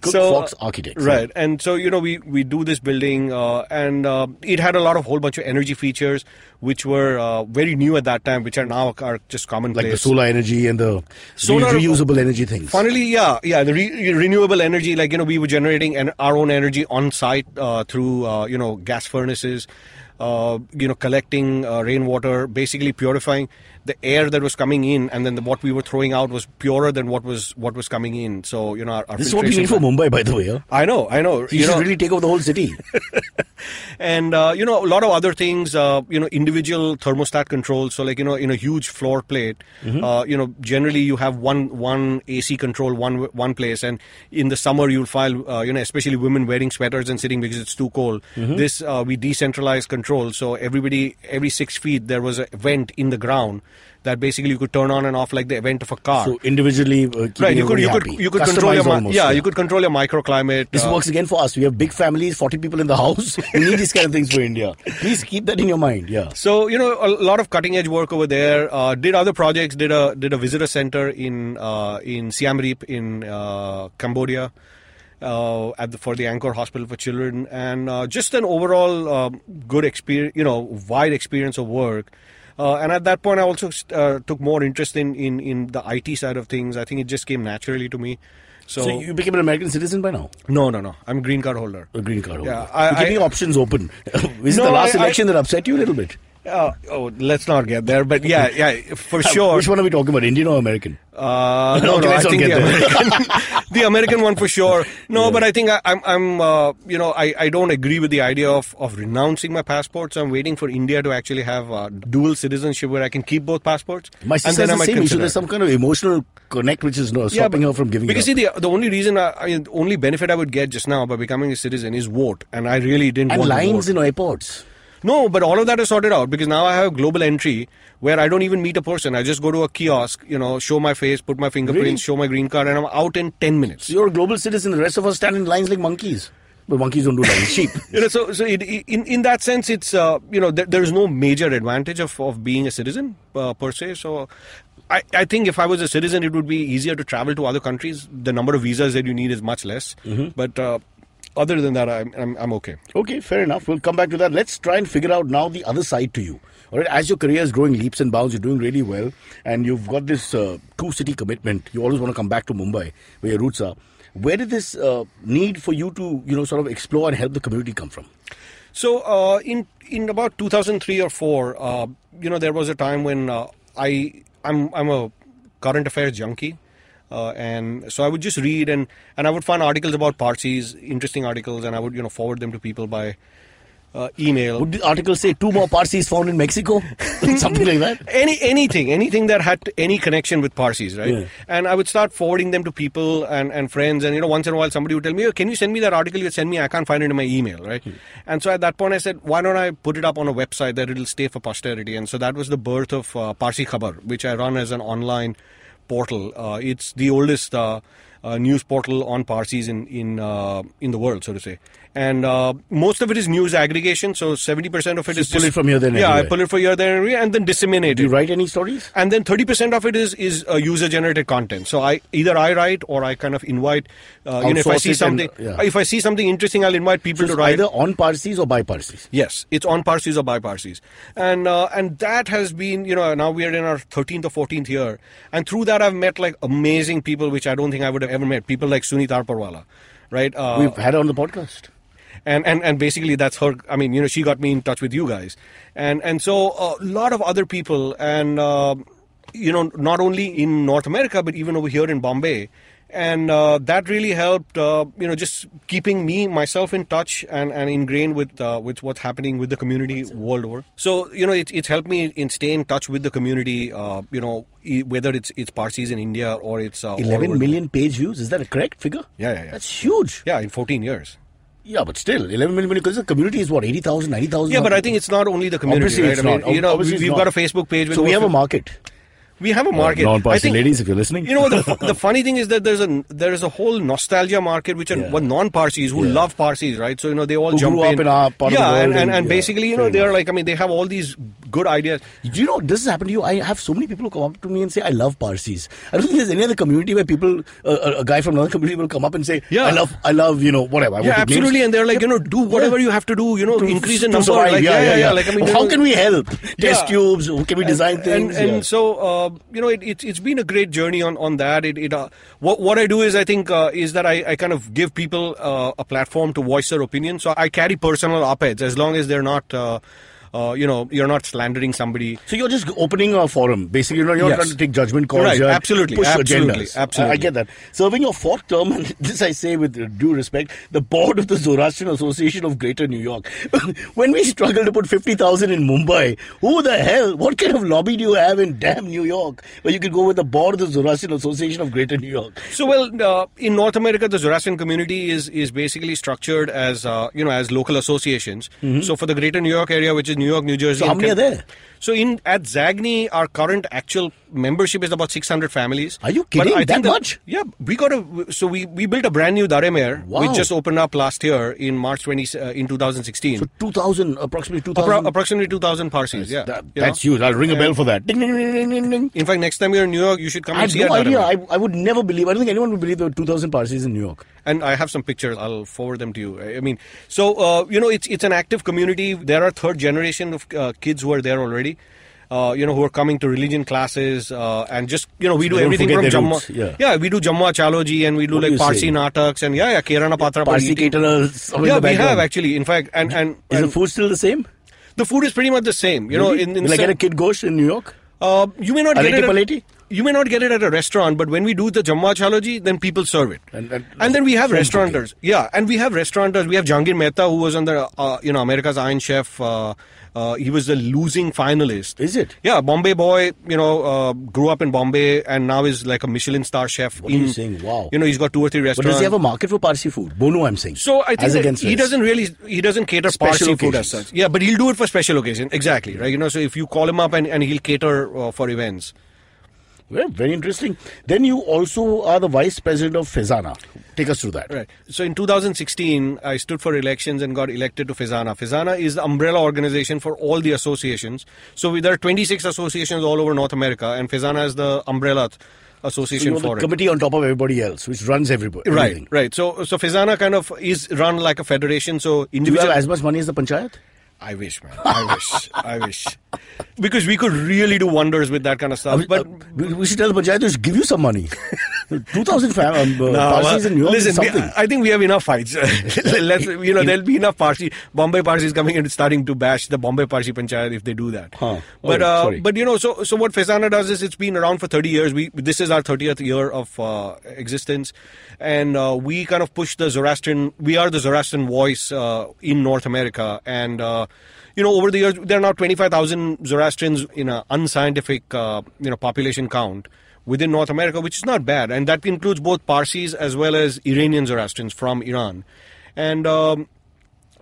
Speaker 2: Cook
Speaker 4: So,
Speaker 2: Fox Architects.
Speaker 4: Right, and so you know we we do this building, uh, and uh, it had a lot of whole bunch of energy features, which were uh, very new at that time, which are now are just commonplace.
Speaker 2: Like the solar energy and the
Speaker 4: Solar-
Speaker 2: re- reusable energy things.
Speaker 4: Finally, yeah, yeah, the re- renewable energy, like you know, we were generating en- our own energy on site uh, through uh, you know gas furnaces, you know, collecting uh, rainwater, basically purifying the air that was coming in, and then the, what we were throwing out was purer than what was what was coming in. So you know, our, our
Speaker 2: This is what
Speaker 4: filtration
Speaker 2: need for Mumbai, by the way. Huh?
Speaker 4: I know, I know.
Speaker 2: You,
Speaker 4: you
Speaker 2: should
Speaker 4: know,
Speaker 2: really take over the whole city.
Speaker 4: and uh, you know a lot of other things uh, you know individual thermostat controls so like you know in a huge floor plate
Speaker 2: Mm-hmm.
Speaker 4: uh, you know generally you have one one ac control one one place and in the summer you'll find uh, you know especially women wearing sweaters and sitting because it's too cold
Speaker 2: Mm-hmm.
Speaker 4: this uh, we decentralized control so everybody every six feet there was a vent in the ground that basically you could turn on and off like the event of a car
Speaker 2: So individually, uh,
Speaker 4: right you could you could you could control your
Speaker 2: almost,
Speaker 4: yeah, you could control your microclimate
Speaker 2: This
Speaker 4: uh,
Speaker 2: works again for us. We have big families, 40 people in the house. we need these kind of things for India. Please keep that in your mind. Yeah.
Speaker 4: So you know a lot of cutting edge work over there. Uh, did other projects. Did a did a visitor center in uh, in Siem Reap in uh, Cambodia. Uh, at the, for the Angkor Hospital for Children, and uh, just an overall um, good experience, you know, wide experience of work. Uh, and at that point, I also uh, took more interest in, in, in the IT side of things. I think it just came naturally to me. So,
Speaker 2: So you became an American citizen by now?
Speaker 4: no, no, no. I'm a green card holder.
Speaker 2: A green card holder.
Speaker 4: Yeah, I-
Speaker 2: You're keeping
Speaker 4: I-
Speaker 2: options open. Is it
Speaker 4: No,
Speaker 2: the last
Speaker 4: I-
Speaker 2: election that upset you a little bit?
Speaker 4: Uh, oh, let's not get there. But yeah, yeah, for sure.
Speaker 2: Which one are we talking about, Indian or American?
Speaker 4: Uh, no,
Speaker 2: Okay,
Speaker 4: no, I
Speaker 2: let's not
Speaker 4: think the
Speaker 2: get there.
Speaker 4: American, the American one for sure. No, but I think I, I'm, I'm, uh, you know, I, I don't agree with the idea of, of renouncing my passport. So I'm waiting for India to actually have uh, dual citizenship where I can keep both passports.
Speaker 2: My
Speaker 4: and
Speaker 2: sister has the same issue. There's some kind of emotional connect which is no, stopping
Speaker 4: but-
Speaker 2: her from giving
Speaker 4: because see the the only reason I, I mean, the only benefit I would get just now by becoming a citizen is vote, and I really didn't
Speaker 2: and
Speaker 4: want to
Speaker 2: lines in airports.
Speaker 4: No, but all of that is sorted out because now I have a global entry where I don't even meet a person. I just go to a kiosk, you know, show my face, put my fingerprints,
Speaker 2: Really?
Speaker 4: show my green card, and I'm out in 10 minutes.
Speaker 2: So you're a global citizen. The rest of us stand in lines like monkeys. But monkeys don't do lines. Sheep.
Speaker 4: You know, so so it, in in that sense, it's uh, you know there, there's no major advantage of, of being a citizen uh, per se. So. I, I think if I was a citizen, it would be easier to travel to other countries. The number of visas that you need is much less. But uh, other than that, I'm, I'm, I'm okay.
Speaker 2: Okay, fair enough. We'll come back to that. Let's try and figure out now the other side to you. All right, as your career is growing leaps and bounds, you're doing really well, and you've got this uh, two-city commitment. You always want to come back to Mumbai, where your roots are. Where did this uh, need for you to, you know, sort of explore and help the community come from?
Speaker 4: So uh, in in about 2003 or four, uh, you know, there was a time when uh, I I'm I'm a current affairs junkie. Uh, and so I would just read and, and I would find articles about Parsis, interesting articles, and I would you know forward them to people by uh, email.
Speaker 2: Would the article say two more Parsis found in Mexico? Something like that?
Speaker 4: any anything anything that had any connection with Parsis, right?
Speaker 2: Yeah.
Speaker 4: And I would start forwarding them to people and, and friends, and you know, once in a while somebody would tell me, oh, "Can you send me that article? You send me. I can't find it in my email, right?"
Speaker 2: Hmm.
Speaker 4: And so at that point, I said, "Why don't I put it up on a website that it'll stay for posterity?" And so that was the birth of uh, Parsi Khabar, which I run as an online portal. Uh, it's the oldest uh, uh, news portal on Parsis in in in the world, so to say. And uh, most of it is news aggregation. So seventy percent of it
Speaker 2: So
Speaker 4: is
Speaker 2: you pull
Speaker 4: just
Speaker 2: it from here, there, and
Speaker 4: yeah, I pull it from here, there, and and then disseminate
Speaker 2: Do you
Speaker 4: it
Speaker 2: write any stories?
Speaker 4: and then 30% of it is is uh, user generated content so i either i write or i kind of invite uh, you know if i see
Speaker 2: it and,
Speaker 4: something
Speaker 2: yeah.
Speaker 4: if i see something interesting i'll invite people
Speaker 2: So
Speaker 4: to write
Speaker 2: either on Parsis or by Parsis.
Speaker 4: yes it's on parsis or by parsis and uh, and that has been you know now we are in our 13th or 14th year and through that i've met like amazing people which i don't think i would have ever met people like sunit arparwala right uh,
Speaker 2: We've had her on the podcast.
Speaker 4: And and and basically that's her i mean you know she got me in touch with you guys and and so a lot of other people and uh, you know not only in north america but even over here in bombay and uh, that really helped uh, you know just keeping me myself in touch and, and ingrained with uh, with what's happening with the community world over so you know it's, it's helped me in stay in touch with the community uh, you know whether it's it's parsis in india or it's uh, all
Speaker 2: 11
Speaker 4: over the-
Speaker 2: million page views. Is that a correct figure?
Speaker 4: Yeah, yeah, yeah.
Speaker 2: That's huge.
Speaker 4: yeah in 14 years
Speaker 2: Yeah, but still, 11 million because the community is what, 80,000, 90,000?
Speaker 4: Yeah, but I think it's not only the community,
Speaker 2: Obviously
Speaker 4: right?
Speaker 2: it's
Speaker 4: I mean,
Speaker 2: not.
Speaker 4: you know,
Speaker 2: Obviously
Speaker 4: we-
Speaker 2: not.
Speaker 4: got a Facebook page. with
Speaker 2: So we have a market.
Speaker 4: We have a market.
Speaker 2: non-Parsi
Speaker 4: think-
Speaker 2: ladies, if you're listening.
Speaker 4: You know, the, the funny thing is that there's a there is a whole nostalgia market which are
Speaker 2: Yeah.
Speaker 4: non-Parsis who
Speaker 2: Yeah.
Speaker 4: love Parsis, right? So you know they all
Speaker 2: Who
Speaker 4: jump
Speaker 2: grew up in our part of
Speaker 4: yeah,
Speaker 2: the world
Speaker 4: and, and,
Speaker 2: and-
Speaker 4: and
Speaker 2: yeah,
Speaker 4: basically, you know, they're
Speaker 2: enough.
Speaker 4: like, I mean, they have all these good ideas.
Speaker 2: Do you know, this has happened to you? I have so many people who come up to me and say, I love Parsis. I don't think there's any other community where people, uh, a, guy from another community will come up and say,
Speaker 4: Yeah.
Speaker 2: I love, I love, you know, whatever. I
Speaker 4: Yeah,
Speaker 2: names.
Speaker 4: absolutely, and they're like, you know, do whatever you have to do, you know,
Speaker 2: To-
Speaker 4: increase the number.
Speaker 2: survive.
Speaker 4: Like,
Speaker 2: yeah, yeah, yeah.
Speaker 4: Like, I mean,
Speaker 2: How can we help? Test tubes? Can we design things?
Speaker 4: And, and so, uh, you know, it, it's it's been a great journey on on that. It, it uh, what what I do is I think uh, is that I, I kind of give people uh, a platform to voice their opinion. So I carry personal op-eds as long as they're not. Uh, you know, you're not slandering somebody.
Speaker 2: So you're just opening a forum. Basically, you're not, you're not
Speaker 4: Yes.
Speaker 2: trying to take judgment calls.
Speaker 4: Right, absolutely,
Speaker 2: Push
Speaker 4: absolutely,
Speaker 2: agendas.
Speaker 4: absolutely.
Speaker 2: I, I get that. Serving your fourth term, and this I say with due respect, the board of the Zoroastrian Association of Greater New York. when we struggle to put 50,000 in Mumbai, who the hell, what kind of lobby do you have in damn New York where you could go with the board of the Zoroastrian Association of Greater New York?
Speaker 4: So, well, uh, in North America, the Zoroastrian community is is basically structured as uh, you know as local associations. So, for the Greater New York area, which is New York, New Jersey,
Speaker 2: Mm-hmm. So how
Speaker 4: and
Speaker 2: many are
Speaker 4: Ken-
Speaker 2: there?
Speaker 4: So, in at ZAGNY, our current actual membership is about 600 families.
Speaker 2: Are you
Speaker 4: But
Speaker 2: kidding?
Speaker 4: I
Speaker 2: That
Speaker 4: think
Speaker 2: much?
Speaker 4: Yeah, we got a so we we built a brand new Darbe Mehr,
Speaker 2: Wow.
Speaker 4: which just opened up last year in March 20 uh, in 2016.
Speaker 2: So 2,000, approximately 2,000.
Speaker 4: Appro- approximately 2,000 Parsis. Yeah,
Speaker 2: That-
Speaker 4: you
Speaker 2: that's
Speaker 4: know?
Speaker 2: huge. I'll ring a bell for that. Ding, ding, ding.
Speaker 4: In fact, next time you're in New York, you should come
Speaker 2: I
Speaker 4: and
Speaker 2: have
Speaker 4: see
Speaker 2: no idea. I, I would never believe. I don't think anyone would believe there were 2,000 Parsis in New York.
Speaker 4: and I have some pictures. I'll forward them to you. I I mean, so uh, you know, it's it's an active community. There are third generation of uh, kids who are there already. Uh, you know, who are coming to religion classes uh, and just you know, we do
Speaker 2: don't
Speaker 4: everything from Jamma.
Speaker 2: roots, yeah.
Speaker 4: we do Jamva Chaloji and we do
Speaker 2: What
Speaker 4: like Parsi nataks and yeah, yeah, Kirana Patra.
Speaker 2: Parsi caterers.
Speaker 4: Yeah, we have actually. In fact, and and,
Speaker 2: Is
Speaker 4: and
Speaker 2: the food still the same?
Speaker 4: the food is pretty much the same. You know,
Speaker 2: Really?
Speaker 4: in, in
Speaker 2: Will I
Speaker 4: some-
Speaker 2: get a kid gosht in New York?
Speaker 4: uh, you may not get it. At, you may not get it at a restaurant, but when we do the Jamva Chaloji, then people serve it.
Speaker 2: And- and-
Speaker 4: then we have restaurateurs. Yeah, and we have restaurateurs. We have Jehangir Mehta, who was on the uh, you know America's Iron Chef. Uh, uh, he was the losing finalist.
Speaker 2: Is it?
Speaker 4: Yeah, Bombay boy. You know, uh, grew up in Bombay and now is like a Michelin star chef.
Speaker 2: What are you saying? Wow.
Speaker 4: You know, he's got two or three restaurants.
Speaker 2: But does he have a market for Parsi food? Bonu, I'm saying.
Speaker 4: So I think he doesn't really he doesn't cater
Speaker 2: Special
Speaker 4: Parsi food as such. Yeah, but he'll do it for special occasion. Exactly right. You know, so if you call him up and, and he'll cater uh, for events.
Speaker 2: Well, very interesting. Then you also are the vice president of Fezana. Take us through that.
Speaker 4: Right. So in 2016, I stood for elections and got elected to Fezana. Fezana is the umbrella organization for all the associations. So we, there are 26 associations all over North America, and Fezana is the umbrella
Speaker 2: So
Speaker 4: association
Speaker 2: you're
Speaker 4: for
Speaker 2: the
Speaker 4: it.
Speaker 2: committee on top of everybody else, which runs everybody.
Speaker 4: Right,
Speaker 2: everything.
Speaker 4: right. So, so Fezana kind of is run like a federation. So
Speaker 2: Do you
Speaker 4: individual.
Speaker 2: have as much money as the panchayat?
Speaker 4: I wish, man. I wish. I wish. Because we could really do wonders with that kind of stuff. But
Speaker 2: Uh, we, we should tell the panchayat to give you some money. 2,000 fam- um, uh,
Speaker 4: No,
Speaker 2: Parsis in New York is
Speaker 4: listen, we- I think we have enough fights. Let's, you know, there'll be enough Parsi, Bombay Parsis coming and starting to bash the Bombay Parsi Panchayat if they do that.
Speaker 2: Huh.
Speaker 4: But,
Speaker 2: Okay,
Speaker 4: uh, but you know, so so what Fezana does is it's been around for 30 years. We this is our 30th year of uh, existence, and uh, we kind of push the Zoroastrian. We are the Zoroastrian voice uh, in North America, and. Uh, you know, over the years, there are now 25,000 Zoroastrians in an unscientific, uh, you know, population count within North America, which is not bad, and that includes both Parsis as well as Iranian Zoroastrians from Iran, and. Um,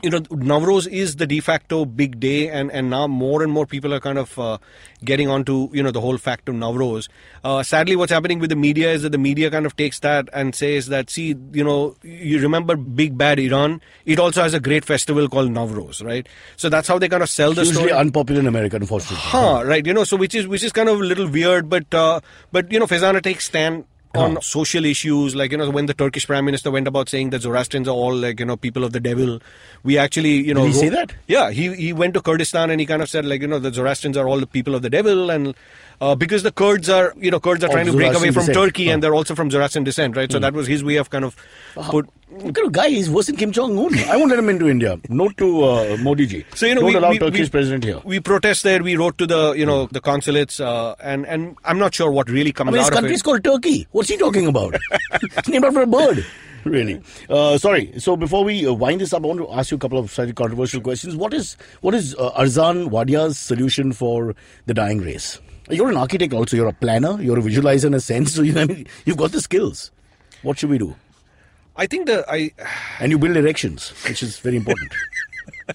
Speaker 4: you know, Navroz is the de facto big day, and, and now more and more people are kind of uh, getting onto you know the whole fact of Navroz. Uh, sadly, what's happening with the media is that the media kind of takes that and says that see, you know, you remember Big Bad Iran? It also has a great festival called Navroz, right? So that's how they kind of sell the story.
Speaker 2: Usually
Speaker 4: story.
Speaker 2: unpopular in America, unfortunately.
Speaker 4: Huh, right. You know, so which is which is kind of a little weird, but uh, but you know, Fezana takes stand on social issues, like you know, when the Turkish Prime Minister went about saying that Zoroastrians are all like you know people of the devil. We actually, you know,
Speaker 2: he say that?
Speaker 4: Yeah, he he went to Kurdistan and he kind of said like you know the Zoroastrians are all the people of the devil and. Uh, because the Kurds are, you know, Kurds are trying to break away from
Speaker 2: descent.
Speaker 4: Turkey,
Speaker 2: Huh.
Speaker 4: and they're also from Zoroastrian descent, right? So that was his way of kind of put.
Speaker 2: What kind of guy? He's worse than Kim Jong Un. I won't let him into India. Note to uh, Modi ji.
Speaker 4: So you know,
Speaker 2: don't
Speaker 4: we,
Speaker 2: allow
Speaker 4: we,
Speaker 2: Turkish
Speaker 4: we,
Speaker 2: president here.
Speaker 4: We protest there. We wrote to the you know the consulates, uh, and and I'm not sure what really comes
Speaker 2: I mean, his
Speaker 4: out of
Speaker 2: country
Speaker 4: it.
Speaker 2: is called Turkey. What's he talking about? it's named after a bird. Really? Uh, sorry. So before we uh, wind this up, I want to ask you a couple of slightly controversial questions. What is what is uh, Arzan Wadia's solution for the dying race? You're an architect also. You're a planner. You're a visualizer in a sense. So you, I mean, you've got the skills. What should we do?
Speaker 4: I think that I
Speaker 2: And you build erections, which is very important.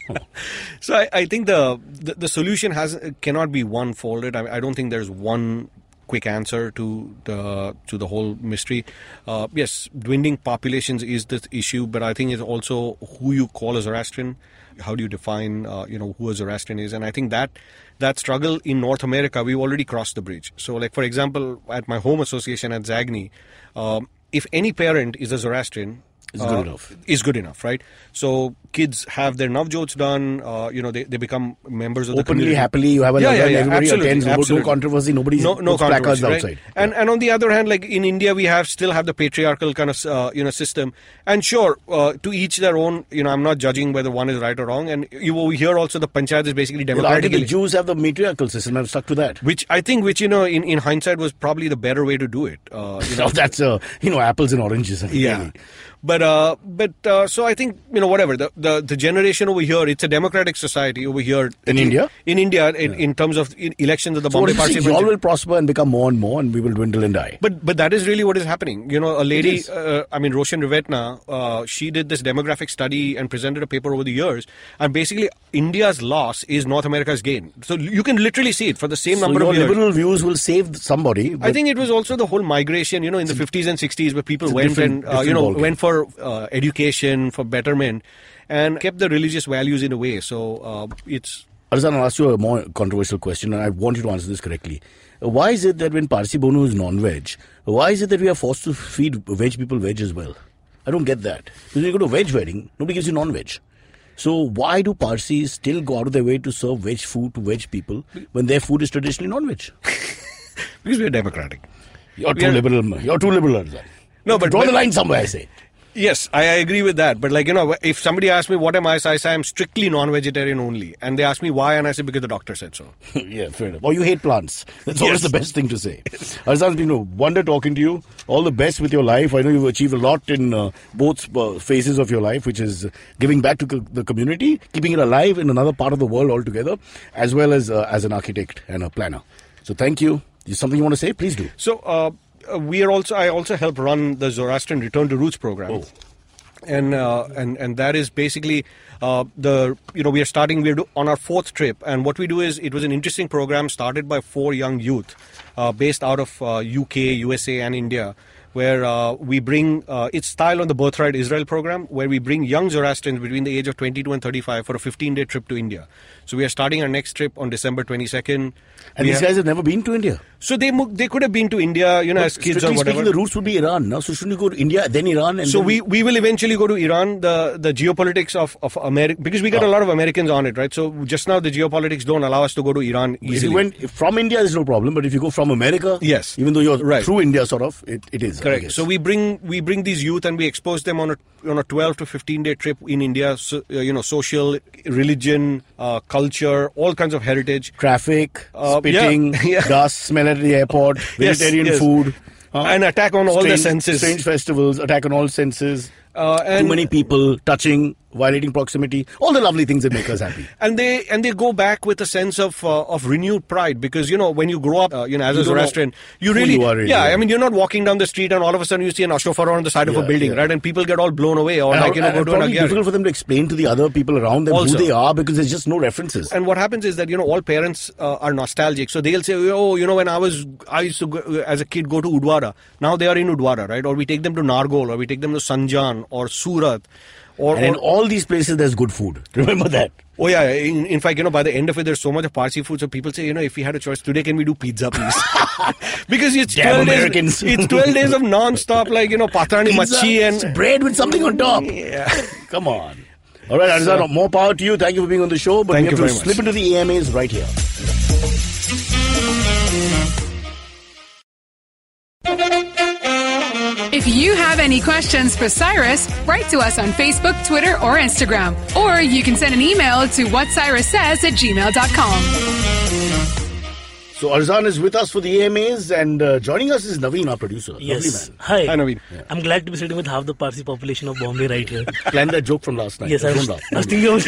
Speaker 4: so I, I think the, the the solution has cannot be one folded. I, I don't think there's one quick answer to the to the whole mystery. Uh, yes, dwindling populations is the issue, but I think it's also who you call a Zoroastrian. How do you define, uh, you know, who a Zoroastrian is? And I think that that struggle in North America, we've already crossed the bridge. So, like for example, at my home association at ZAGNY, um, if any parent is a Zoroastrian,
Speaker 2: Is good enough.
Speaker 4: Is good enough, right? So kids have their navjots done. Uh, you know, they, they become members of the
Speaker 2: Openly,
Speaker 4: community.
Speaker 2: happily, you have a
Speaker 4: yeah, yeah, yeah,
Speaker 2: everybody
Speaker 4: absolutely,
Speaker 2: attends, no- no controversy, nobody
Speaker 4: no, no
Speaker 2: placards
Speaker 4: right?
Speaker 2: outside.
Speaker 4: And and on the other hand, like in India, we have still have the patriarchal kind of uh, you know system. And sure, uh, to each their own. You know, I'm not judging whether one is right or wrong. And you here also the panchayat is basically
Speaker 2: Well, think the Jews have the matriarchal system. I'm stuck to that.
Speaker 4: which I think, which you know, in, in hindsight, was probably the better way to do it. Uh, you know,
Speaker 2: that's uh, you know apples and oranges.
Speaker 4: yeah.
Speaker 2: really.
Speaker 4: But uh, but uh, so I think you know whatever the, the the generation over here it's a democratic society over here
Speaker 2: In India?
Speaker 4: in India in, in terms of in elections of the
Speaker 2: So
Speaker 4: Bombay Party?
Speaker 2: You all will prosper and become more and more, and we will dwindle and die.
Speaker 4: But but that is really what is happening. You know, a lady, uh, I mean, Roshan Rivetna, uh, she did this demographic study and presented a paper over the years, and basically India's loss is North America's gain. So you can literally see it for the same
Speaker 2: So
Speaker 4: number of years.
Speaker 2: liberal views will save somebody.
Speaker 4: I think it was also the whole migration, you know, in the 50s and 60s where people went and, uh, you know, went for uh, education, for betterment, and kept the religious values in a way. So uh, it's.
Speaker 2: Arzan, I'll ask you a more controversial question, and I want you to answer this correctly. Why is it that when Parsi Bhonu is non-veg, why is it that we are forced to feed veg people veg as well? I don't get that. Because when you go to a veg wedding, nobody gives you non-veg. So why do Parsis still go out of their way to serve veg food to veg people when their food is traditionally non-veg?
Speaker 4: Because we're democratic.
Speaker 2: You're
Speaker 4: We
Speaker 2: too
Speaker 4: are-
Speaker 2: liberal. You're too liberal, Arzan.
Speaker 4: No, but-
Speaker 2: draw the line somewhere. I say.
Speaker 4: Yes, I, I agree with that. But like you know, if somebody asks me what am I, so I say I'm strictly non-vegetarian only, and they ask me why, and I say because the doctor said so.
Speaker 2: yeah, fair enough. Or you hate plants. That's always the best thing to say. Arzan, it's been a wonder talking to you. All the best with your life. I know you've achieved a lot in uh, both uh, phases of your life, which is giving back to co- the community, keeping it alive in another part of the world altogether, as well as uh, as an architect and a planner. So thank you. Is something you want to say? Please do.
Speaker 4: So uh, we are also I also help run the Zoroastrian Return to Roots program.
Speaker 2: Oh.
Speaker 4: And, uh, and and that is basically uh, the you know we are starting we're on our fourth trip and what we do is it was an interesting program started by four young youth uh, based out of uh, UK USA and India where uh, we bring uh, it's style on the birthright Israel program where we bring young Zoroastrians between the age of 22 and 35 for a 15 day trip to India so we are starting our next trip on December 22nd
Speaker 2: And
Speaker 4: We
Speaker 2: these
Speaker 4: have-
Speaker 2: guys have never been to India.
Speaker 4: so they they could have been to India, you know, as kids or whatever.
Speaker 2: speaking, the roots would be Iran. Now, so shouldn't you go to India, then Iran, and
Speaker 4: so
Speaker 2: then
Speaker 4: we, we will eventually go to Iran. The the geopolitics of of America because we got
Speaker 2: Oh.
Speaker 4: a lot of Americans on it, right? So just now the geopolitics don't allow us to go to Iran
Speaker 2: If you
Speaker 4: easily.
Speaker 2: went from India, there's no problem. But if you go from America,
Speaker 4: Yes.
Speaker 2: even though you're
Speaker 4: Right.
Speaker 2: through India, sort of, it, it is
Speaker 4: Correct. So we bring we bring these youth and we expose them on a on a 12 to 15 day trip in India. So, uh, you know, social, religion, uh, culture, all kinds of heritage.
Speaker 2: traffic,
Speaker 4: Uh,
Speaker 2: spitting,
Speaker 4: yeah, yeah.
Speaker 2: dust, smell at the airport, vegetarian
Speaker 4: yes.
Speaker 2: food, huh?
Speaker 4: An attack on all the senses.
Speaker 2: strange festivals, attack on all senses,
Speaker 4: Uh,
Speaker 2: too
Speaker 4: and
Speaker 2: many people, touching, violating proximity, all the lovely things that make us happy.
Speaker 4: and they and they go back with a sense of uh, of renewed pride because you know when you grow up uh, you know as
Speaker 2: You
Speaker 4: a Zoroastrian you really,
Speaker 2: you really,
Speaker 4: yeah
Speaker 2: yeah.
Speaker 4: I mean you're not walking down the street and all of a sudden you see an Ashofar on the side of a building
Speaker 2: yeah.
Speaker 4: right and people get all blown away or
Speaker 2: And
Speaker 4: like you know go to an
Speaker 2: difficult for them to explain to the other people around them
Speaker 4: Also.
Speaker 2: who they are because there's just no references.
Speaker 4: and what happens is that you know all parents uh, are nostalgic so they'll say oh you know when i was i used to go, as a kid go to udvada now they are in udvada right or we take them to nargol or we take them to sanjan or surat or,
Speaker 2: And in all these places, there's good food. Remember that.
Speaker 4: oh yeah in, in fact you know by the end of it there's so much of parsi food so people say you know if we had a choice today can we do pizza please because it's
Speaker 2: Damn
Speaker 4: 12 days it's 12 days of non-stop like you know patrani
Speaker 2: Pizza,
Speaker 4: machi and
Speaker 2: bread with something on top.
Speaker 4: yeah
Speaker 2: Come on. All right, Arzan, more power to you. Thank you for being on the show. But
Speaker 4: Thank
Speaker 2: we have
Speaker 4: you
Speaker 2: to
Speaker 4: very much.
Speaker 2: slip into the AMAs right here.
Speaker 3: If you have any questions for Cyrus, write to us on Facebook, Twitter, or Instagram. Or you can send an email to whatcyrussays at gmail.com.
Speaker 2: So Arzan is with us for the AMAs, and uh, joining us is Naveen, our producer. Lovely
Speaker 5: Yes.
Speaker 2: man.
Speaker 5: Hi.
Speaker 4: Hi, Naveen.
Speaker 5: I'm glad to be sitting with half the Parsi population of Bombay right here.
Speaker 2: Planned that joke from last night.
Speaker 5: yes, I was,
Speaker 2: Don't laugh.
Speaker 5: I was thinking of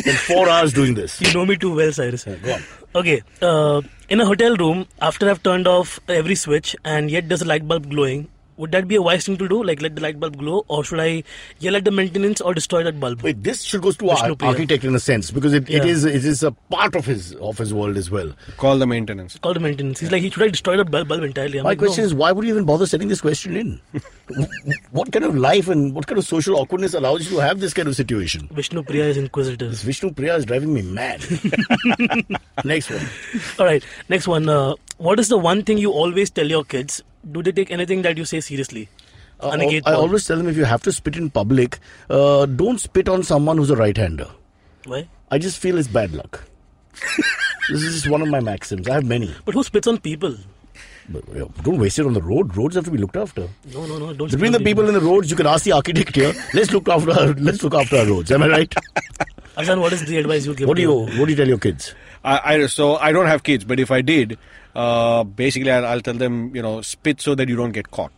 Speaker 2: Spent four hours doing this.
Speaker 5: You know me too well, Cyrus.
Speaker 2: go on.
Speaker 5: Okay. Uh, in a hotel room, after I've turned off every switch and yet there's a light bulb glowing, would that be a wise thing to do? Like let the light bulb glow, or should I yell at the maintenance or destroy that bulb?
Speaker 2: Wait, this should go to our architect in a sense because it, it
Speaker 5: Yeah.
Speaker 2: is it is a part of his of his world as well.
Speaker 4: Call the maintenance.
Speaker 5: Call the maintenance. He's like, he should I destroy that bulb, bulb entirely? I'm
Speaker 2: My
Speaker 5: like,
Speaker 2: question
Speaker 5: no.
Speaker 2: is, why would you even bother sending this question in? what kind of life and what kind of social awkwardness allows you to have this kind of situation?
Speaker 5: Vishnu Priya is inquisitive.
Speaker 2: This Vishnu Priya is driving me mad. Next one.
Speaker 5: All right, next one. Uh, what is the one thing you always tell your kids? Do they take anything that you say seriously?
Speaker 2: Uh,
Speaker 5: Aniket
Speaker 2: I always tell them if you have to spit in public, uh, don't spit on someone who's a right-hander.
Speaker 5: Why?
Speaker 2: I just feel it's bad luck. this is just one of my maxims. I have many.
Speaker 5: But who spits on people?
Speaker 2: But, uh, don't waste it on the road. Roads have to be looked after.
Speaker 5: No, no, no. Don't.
Speaker 2: Between the
Speaker 5: on
Speaker 2: people in the roads, you can ask the architect here. Let's look after our, let's look after our roads. Am I right?
Speaker 5: Arzan, what is the advice you give?
Speaker 2: What do you
Speaker 5: your-
Speaker 2: What do you tell your kids?
Speaker 4: I, I so I don't have kids, but if I did, uh, basically I'll, I'll tell them, you know, spit so that you don't get caught.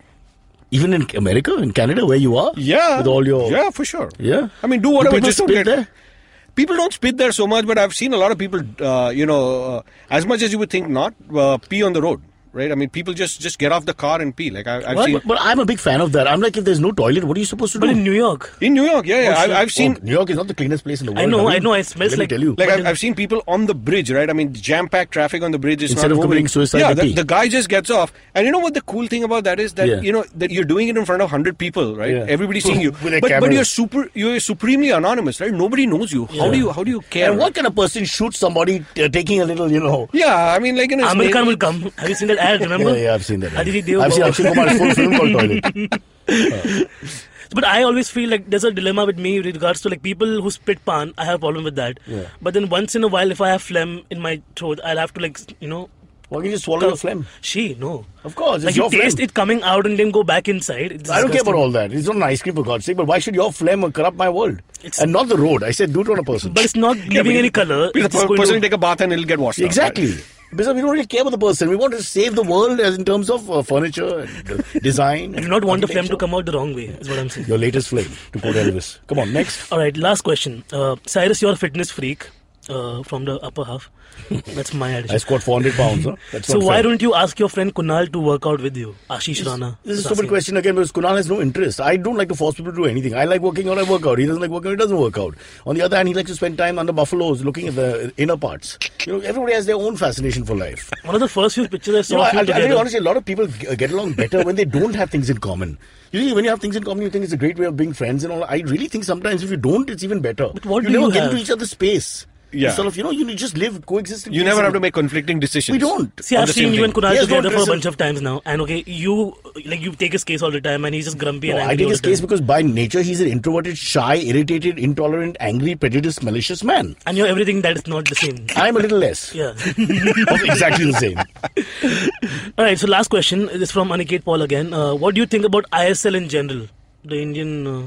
Speaker 2: Even in America, in Canada, where you are,
Speaker 4: Yeah,
Speaker 2: with all your
Speaker 4: yeah, for sure.
Speaker 2: yeah.
Speaker 4: I mean, do whatever.
Speaker 2: people
Speaker 4: just don't
Speaker 2: spit
Speaker 4: get
Speaker 2: there?
Speaker 4: People don't spit there so much, but I've seen a lot of people, uh, you know, uh, as much as you would think not, uh, pee on the road, right? I mean, people just just get off the car and pee. Like I, I've
Speaker 2: What?
Speaker 4: seen
Speaker 2: But, but I'm a big fan of that. I'm like, if there's no toilet, what are you supposed to do?
Speaker 5: But
Speaker 2: do?
Speaker 5: in New York,
Speaker 4: in New York. Yeah, yeah.
Speaker 5: Oh,
Speaker 4: I, I've seen.
Speaker 2: Oh, New York is not the cleanest place in the world.
Speaker 5: I know,
Speaker 2: Naveen.
Speaker 5: I know, it smells
Speaker 2: Let
Speaker 5: like-
Speaker 2: me tell you.
Speaker 4: Like I've,
Speaker 5: in-
Speaker 4: I've seen people on the bridge, right? I mean, jam-packed traffic on the bridge is
Speaker 2: Instead
Speaker 4: not
Speaker 2: of
Speaker 4: moving.
Speaker 2: committing suicide,
Speaker 4: yeah, the, the guy just gets off, and you know what the cool thing about that is that
Speaker 2: Yeah.
Speaker 4: you know that you're doing it in front of hundred people, right?
Speaker 2: Yeah.
Speaker 4: Everybody's seeing you,
Speaker 2: With a
Speaker 4: but,
Speaker 2: camera.
Speaker 4: but you're super, you're supremely anonymous, right? Nobody knows you. How
Speaker 5: Yeah.
Speaker 4: do you, how do you care?
Speaker 2: and what kind of person shoots somebody uh, taking a little, you know?
Speaker 4: Yeah, I mean, like in his
Speaker 5: Aamir
Speaker 4: name-
Speaker 5: Khan will come. Have you seen that ad? Remember?
Speaker 2: Yeah, yeah, I've seen that.
Speaker 5: Aditi Dev
Speaker 2: I've seen Akshay Kumar's full film called Toilet.
Speaker 5: But I always feel like there's a dilemma with me with regards to like people who spit pan. I have a problem with that.
Speaker 2: Yeah.
Speaker 5: But then once in a while, if I have phlegm in my throat, I'll have to like you know.
Speaker 2: Why can't you just swallow the phlegm?
Speaker 5: She no.
Speaker 2: Of course, it's
Speaker 5: Like
Speaker 2: your
Speaker 5: you taste
Speaker 2: phlegm.
Speaker 5: it coming out and then go back inside. It's
Speaker 2: I don't care about all that. It's not an ice cream for God's sake. But why should your phlegm corrupt my world?
Speaker 5: It's-
Speaker 2: and not the road. I said do it on a person.
Speaker 5: But it's not
Speaker 4: Yeah,
Speaker 5: leaving
Speaker 4: but
Speaker 5: any color.
Speaker 4: The
Speaker 5: It's just
Speaker 4: per-
Speaker 5: going
Speaker 4: person
Speaker 5: to-
Speaker 4: will take a bath and it'll get washed out,
Speaker 2: Exactly.
Speaker 4: right?
Speaker 2: Because we don't really care about the person. We want to save the world as in terms of uh, furniture, and, uh, design.
Speaker 5: I do not want the phlegm to come out the wrong way. Is what I'm saying.
Speaker 2: Your latest flame, to quote Elvis. Come on, next.
Speaker 5: All right, last question. Uh, Cyrus, you're a fitness freak uh, from the upper half. That's my attitude.
Speaker 2: I scored 400 pounds. Huh? That's
Speaker 5: so why
Speaker 2: fair.
Speaker 5: don't you ask your friend Kunal to work out with you? Ashish Rana.
Speaker 2: This is a
Speaker 5: asking.
Speaker 2: stupid question again because Kunal has no interest. I don't like to force people to do anything. I like working out, I work out. He doesn't like working out, he doesn't work out. On the other hand, he likes to spend time under buffaloes looking at the inner parts. You know, everybody has their own fascination for life.
Speaker 5: One of the first few pictures I saw
Speaker 2: You know,
Speaker 5: of you
Speaker 2: I, I'll tell you honestly, a lot of people get along better when they don't have things in common. Usually, when you have things in common, you think it's a great way of being friends and all. I really think sometimes if you don't, it's even better.
Speaker 5: But what
Speaker 2: you
Speaker 5: do
Speaker 2: never
Speaker 5: you
Speaker 2: get
Speaker 5: have?
Speaker 2: into each other's space.
Speaker 4: Yeah.
Speaker 2: You sort of, you know, you just live, coexist. in
Speaker 4: You never have to make conflicting decisions.
Speaker 2: We don't.
Speaker 5: See, I've seen
Speaker 4: same
Speaker 5: you and
Speaker 4: thing.
Speaker 5: Kunal
Speaker 2: Yes,
Speaker 5: together
Speaker 2: don't
Speaker 5: for a bunch of times now, and okay, you like you take his case all the time, and he's just grumpy
Speaker 2: No,
Speaker 5: and
Speaker 2: I take
Speaker 5: all
Speaker 2: his
Speaker 5: the
Speaker 2: case
Speaker 5: time.
Speaker 2: because by nature he's an introverted, shy, irritated, intolerant, angry, prejudiced, malicious man.
Speaker 5: And you're everything that is not the same.
Speaker 2: I'm a little less.
Speaker 5: Yeah.
Speaker 2: exactly the same.
Speaker 5: all right. So last question is from Aniket Paul again. Uh, what do you think about ISL in general, the Indian? Uh,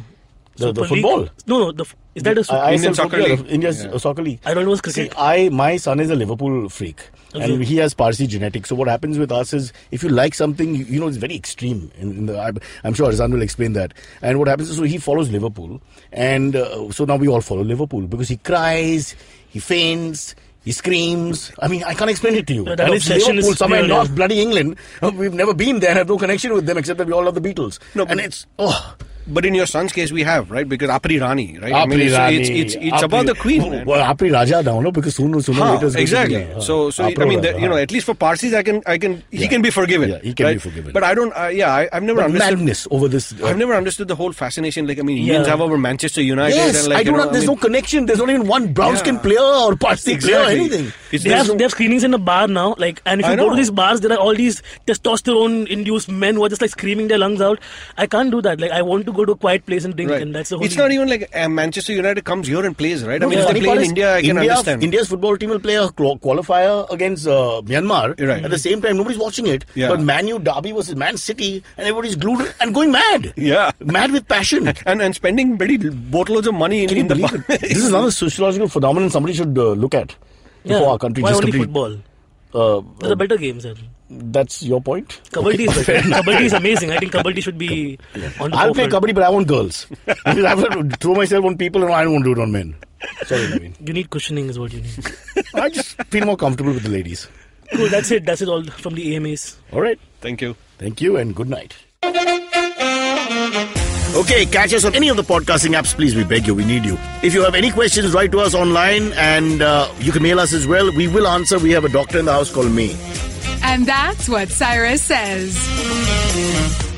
Speaker 2: The- the
Speaker 5: Super League?
Speaker 2: football?
Speaker 5: No, no. The, is that a super?
Speaker 2: I,
Speaker 4: Indian Soccer
Speaker 2: football,
Speaker 4: League.
Speaker 2: India's
Speaker 4: Yeah.
Speaker 2: soccer league.
Speaker 5: I don't know. It's
Speaker 2: See. I my son is a Liverpool freak, and he has Parsi genetics. So what happens with us is, if you like something, you, you know, it's very extreme. In, in the, I, I'm sure Arzan will explain that. And what happens is, so he follows Liverpool, and uh, so now we all follow Liverpool because he cries, he faints. He screams. I mean, I can't explain it to you.
Speaker 5: That
Speaker 2: and it's Liverpool, somewhere in North bloody England. We've never been there. Have no connection with them except that we all love the Beatles.
Speaker 4: No,
Speaker 2: and it's oh,
Speaker 4: But in your son's case, we have right because Apri Rani, right? I
Speaker 2: Apri
Speaker 4: mean, it's,
Speaker 2: Rani,
Speaker 4: it's it's, it's
Speaker 2: Apri-
Speaker 4: about the queen. man.
Speaker 2: Well, Apri Raja now, no? Because sooner, sooner or
Speaker 4: Huh,
Speaker 2: later it's going to
Speaker 4: exactly.
Speaker 2: be, yeah,
Speaker 4: so, so
Speaker 2: Apro
Speaker 4: I mean,
Speaker 2: Raja,
Speaker 4: the, you know, at least for Parsis, I can, I can, he can be forgiven.
Speaker 2: Yeah, he can be forgiven.
Speaker 4: But I don't. Uh, yeah, I, I've never
Speaker 2: But
Speaker 4: understood.
Speaker 2: madness over this. uh,
Speaker 4: I've never understood the whole fascination. Like, I mean, Indians
Speaker 5: Yeah.
Speaker 4: have over Manchester United.
Speaker 2: Yes,
Speaker 4: and like,
Speaker 2: I don't
Speaker 4: know,
Speaker 2: know. There's
Speaker 4: I
Speaker 2: no connection. There's not even one brown skin
Speaker 4: Yeah.
Speaker 2: player or Parsi player or anything.
Speaker 4: It's,
Speaker 5: They have,
Speaker 4: no-
Speaker 5: they have screenings in the bar now, like, and if you go to these bars, there are all these testosterone-induced men who are just like screaming their lungs out. I can't do that. Like, I want to go to a quiet place and drink,
Speaker 4: Right.
Speaker 5: and that's the whole.
Speaker 4: It's not even like uh, Manchester United comes here and plays, right? I
Speaker 2: No,
Speaker 4: mean,
Speaker 2: the
Speaker 4: if they play in India, I can
Speaker 2: India,
Speaker 4: understand.
Speaker 2: India's football team will play a qualifier against uh, Myanmar.
Speaker 4: Right.
Speaker 2: At the same time, nobody's watching it.
Speaker 4: Yeah.
Speaker 2: But Man U Derby versus Man City, and everybody's glued and going mad.
Speaker 4: Yeah.
Speaker 2: Mad with passion.
Speaker 4: and and spending very boatloads of money in,
Speaker 2: Can
Speaker 4: in the
Speaker 2: believe? This is another sociological phenomenon somebody should uh, look at
Speaker 5: yeah.
Speaker 2: before our country
Speaker 5: Why
Speaker 2: just
Speaker 5: only
Speaker 2: complete-
Speaker 5: football?
Speaker 2: Uh,
Speaker 5: There are better games. Then.
Speaker 2: That's your point.
Speaker 5: Kabaddi is better. Kabaddi is amazing. I think Kabaddi should be on the
Speaker 2: I'll play
Speaker 5: forefront.
Speaker 2: kabaddi, but I want girls. I have to throw myself on people, and I don't want to do it on men. Sorry, Naveen.
Speaker 5: You need cushioning, is what you need.
Speaker 2: I just feel more comfortable with the ladies.
Speaker 5: cool. That's it. That's it all from the AMAs.
Speaker 2: All right.
Speaker 4: Thank you.
Speaker 2: Thank you, and good night. Okay, catch us on any of the podcasting apps, please. We beg you, we need you. If you have any questions, write to us online and uh, you can mail us as well. We will answer. We have a doctor in the house called May.
Speaker 3: And that's what Cyrus says.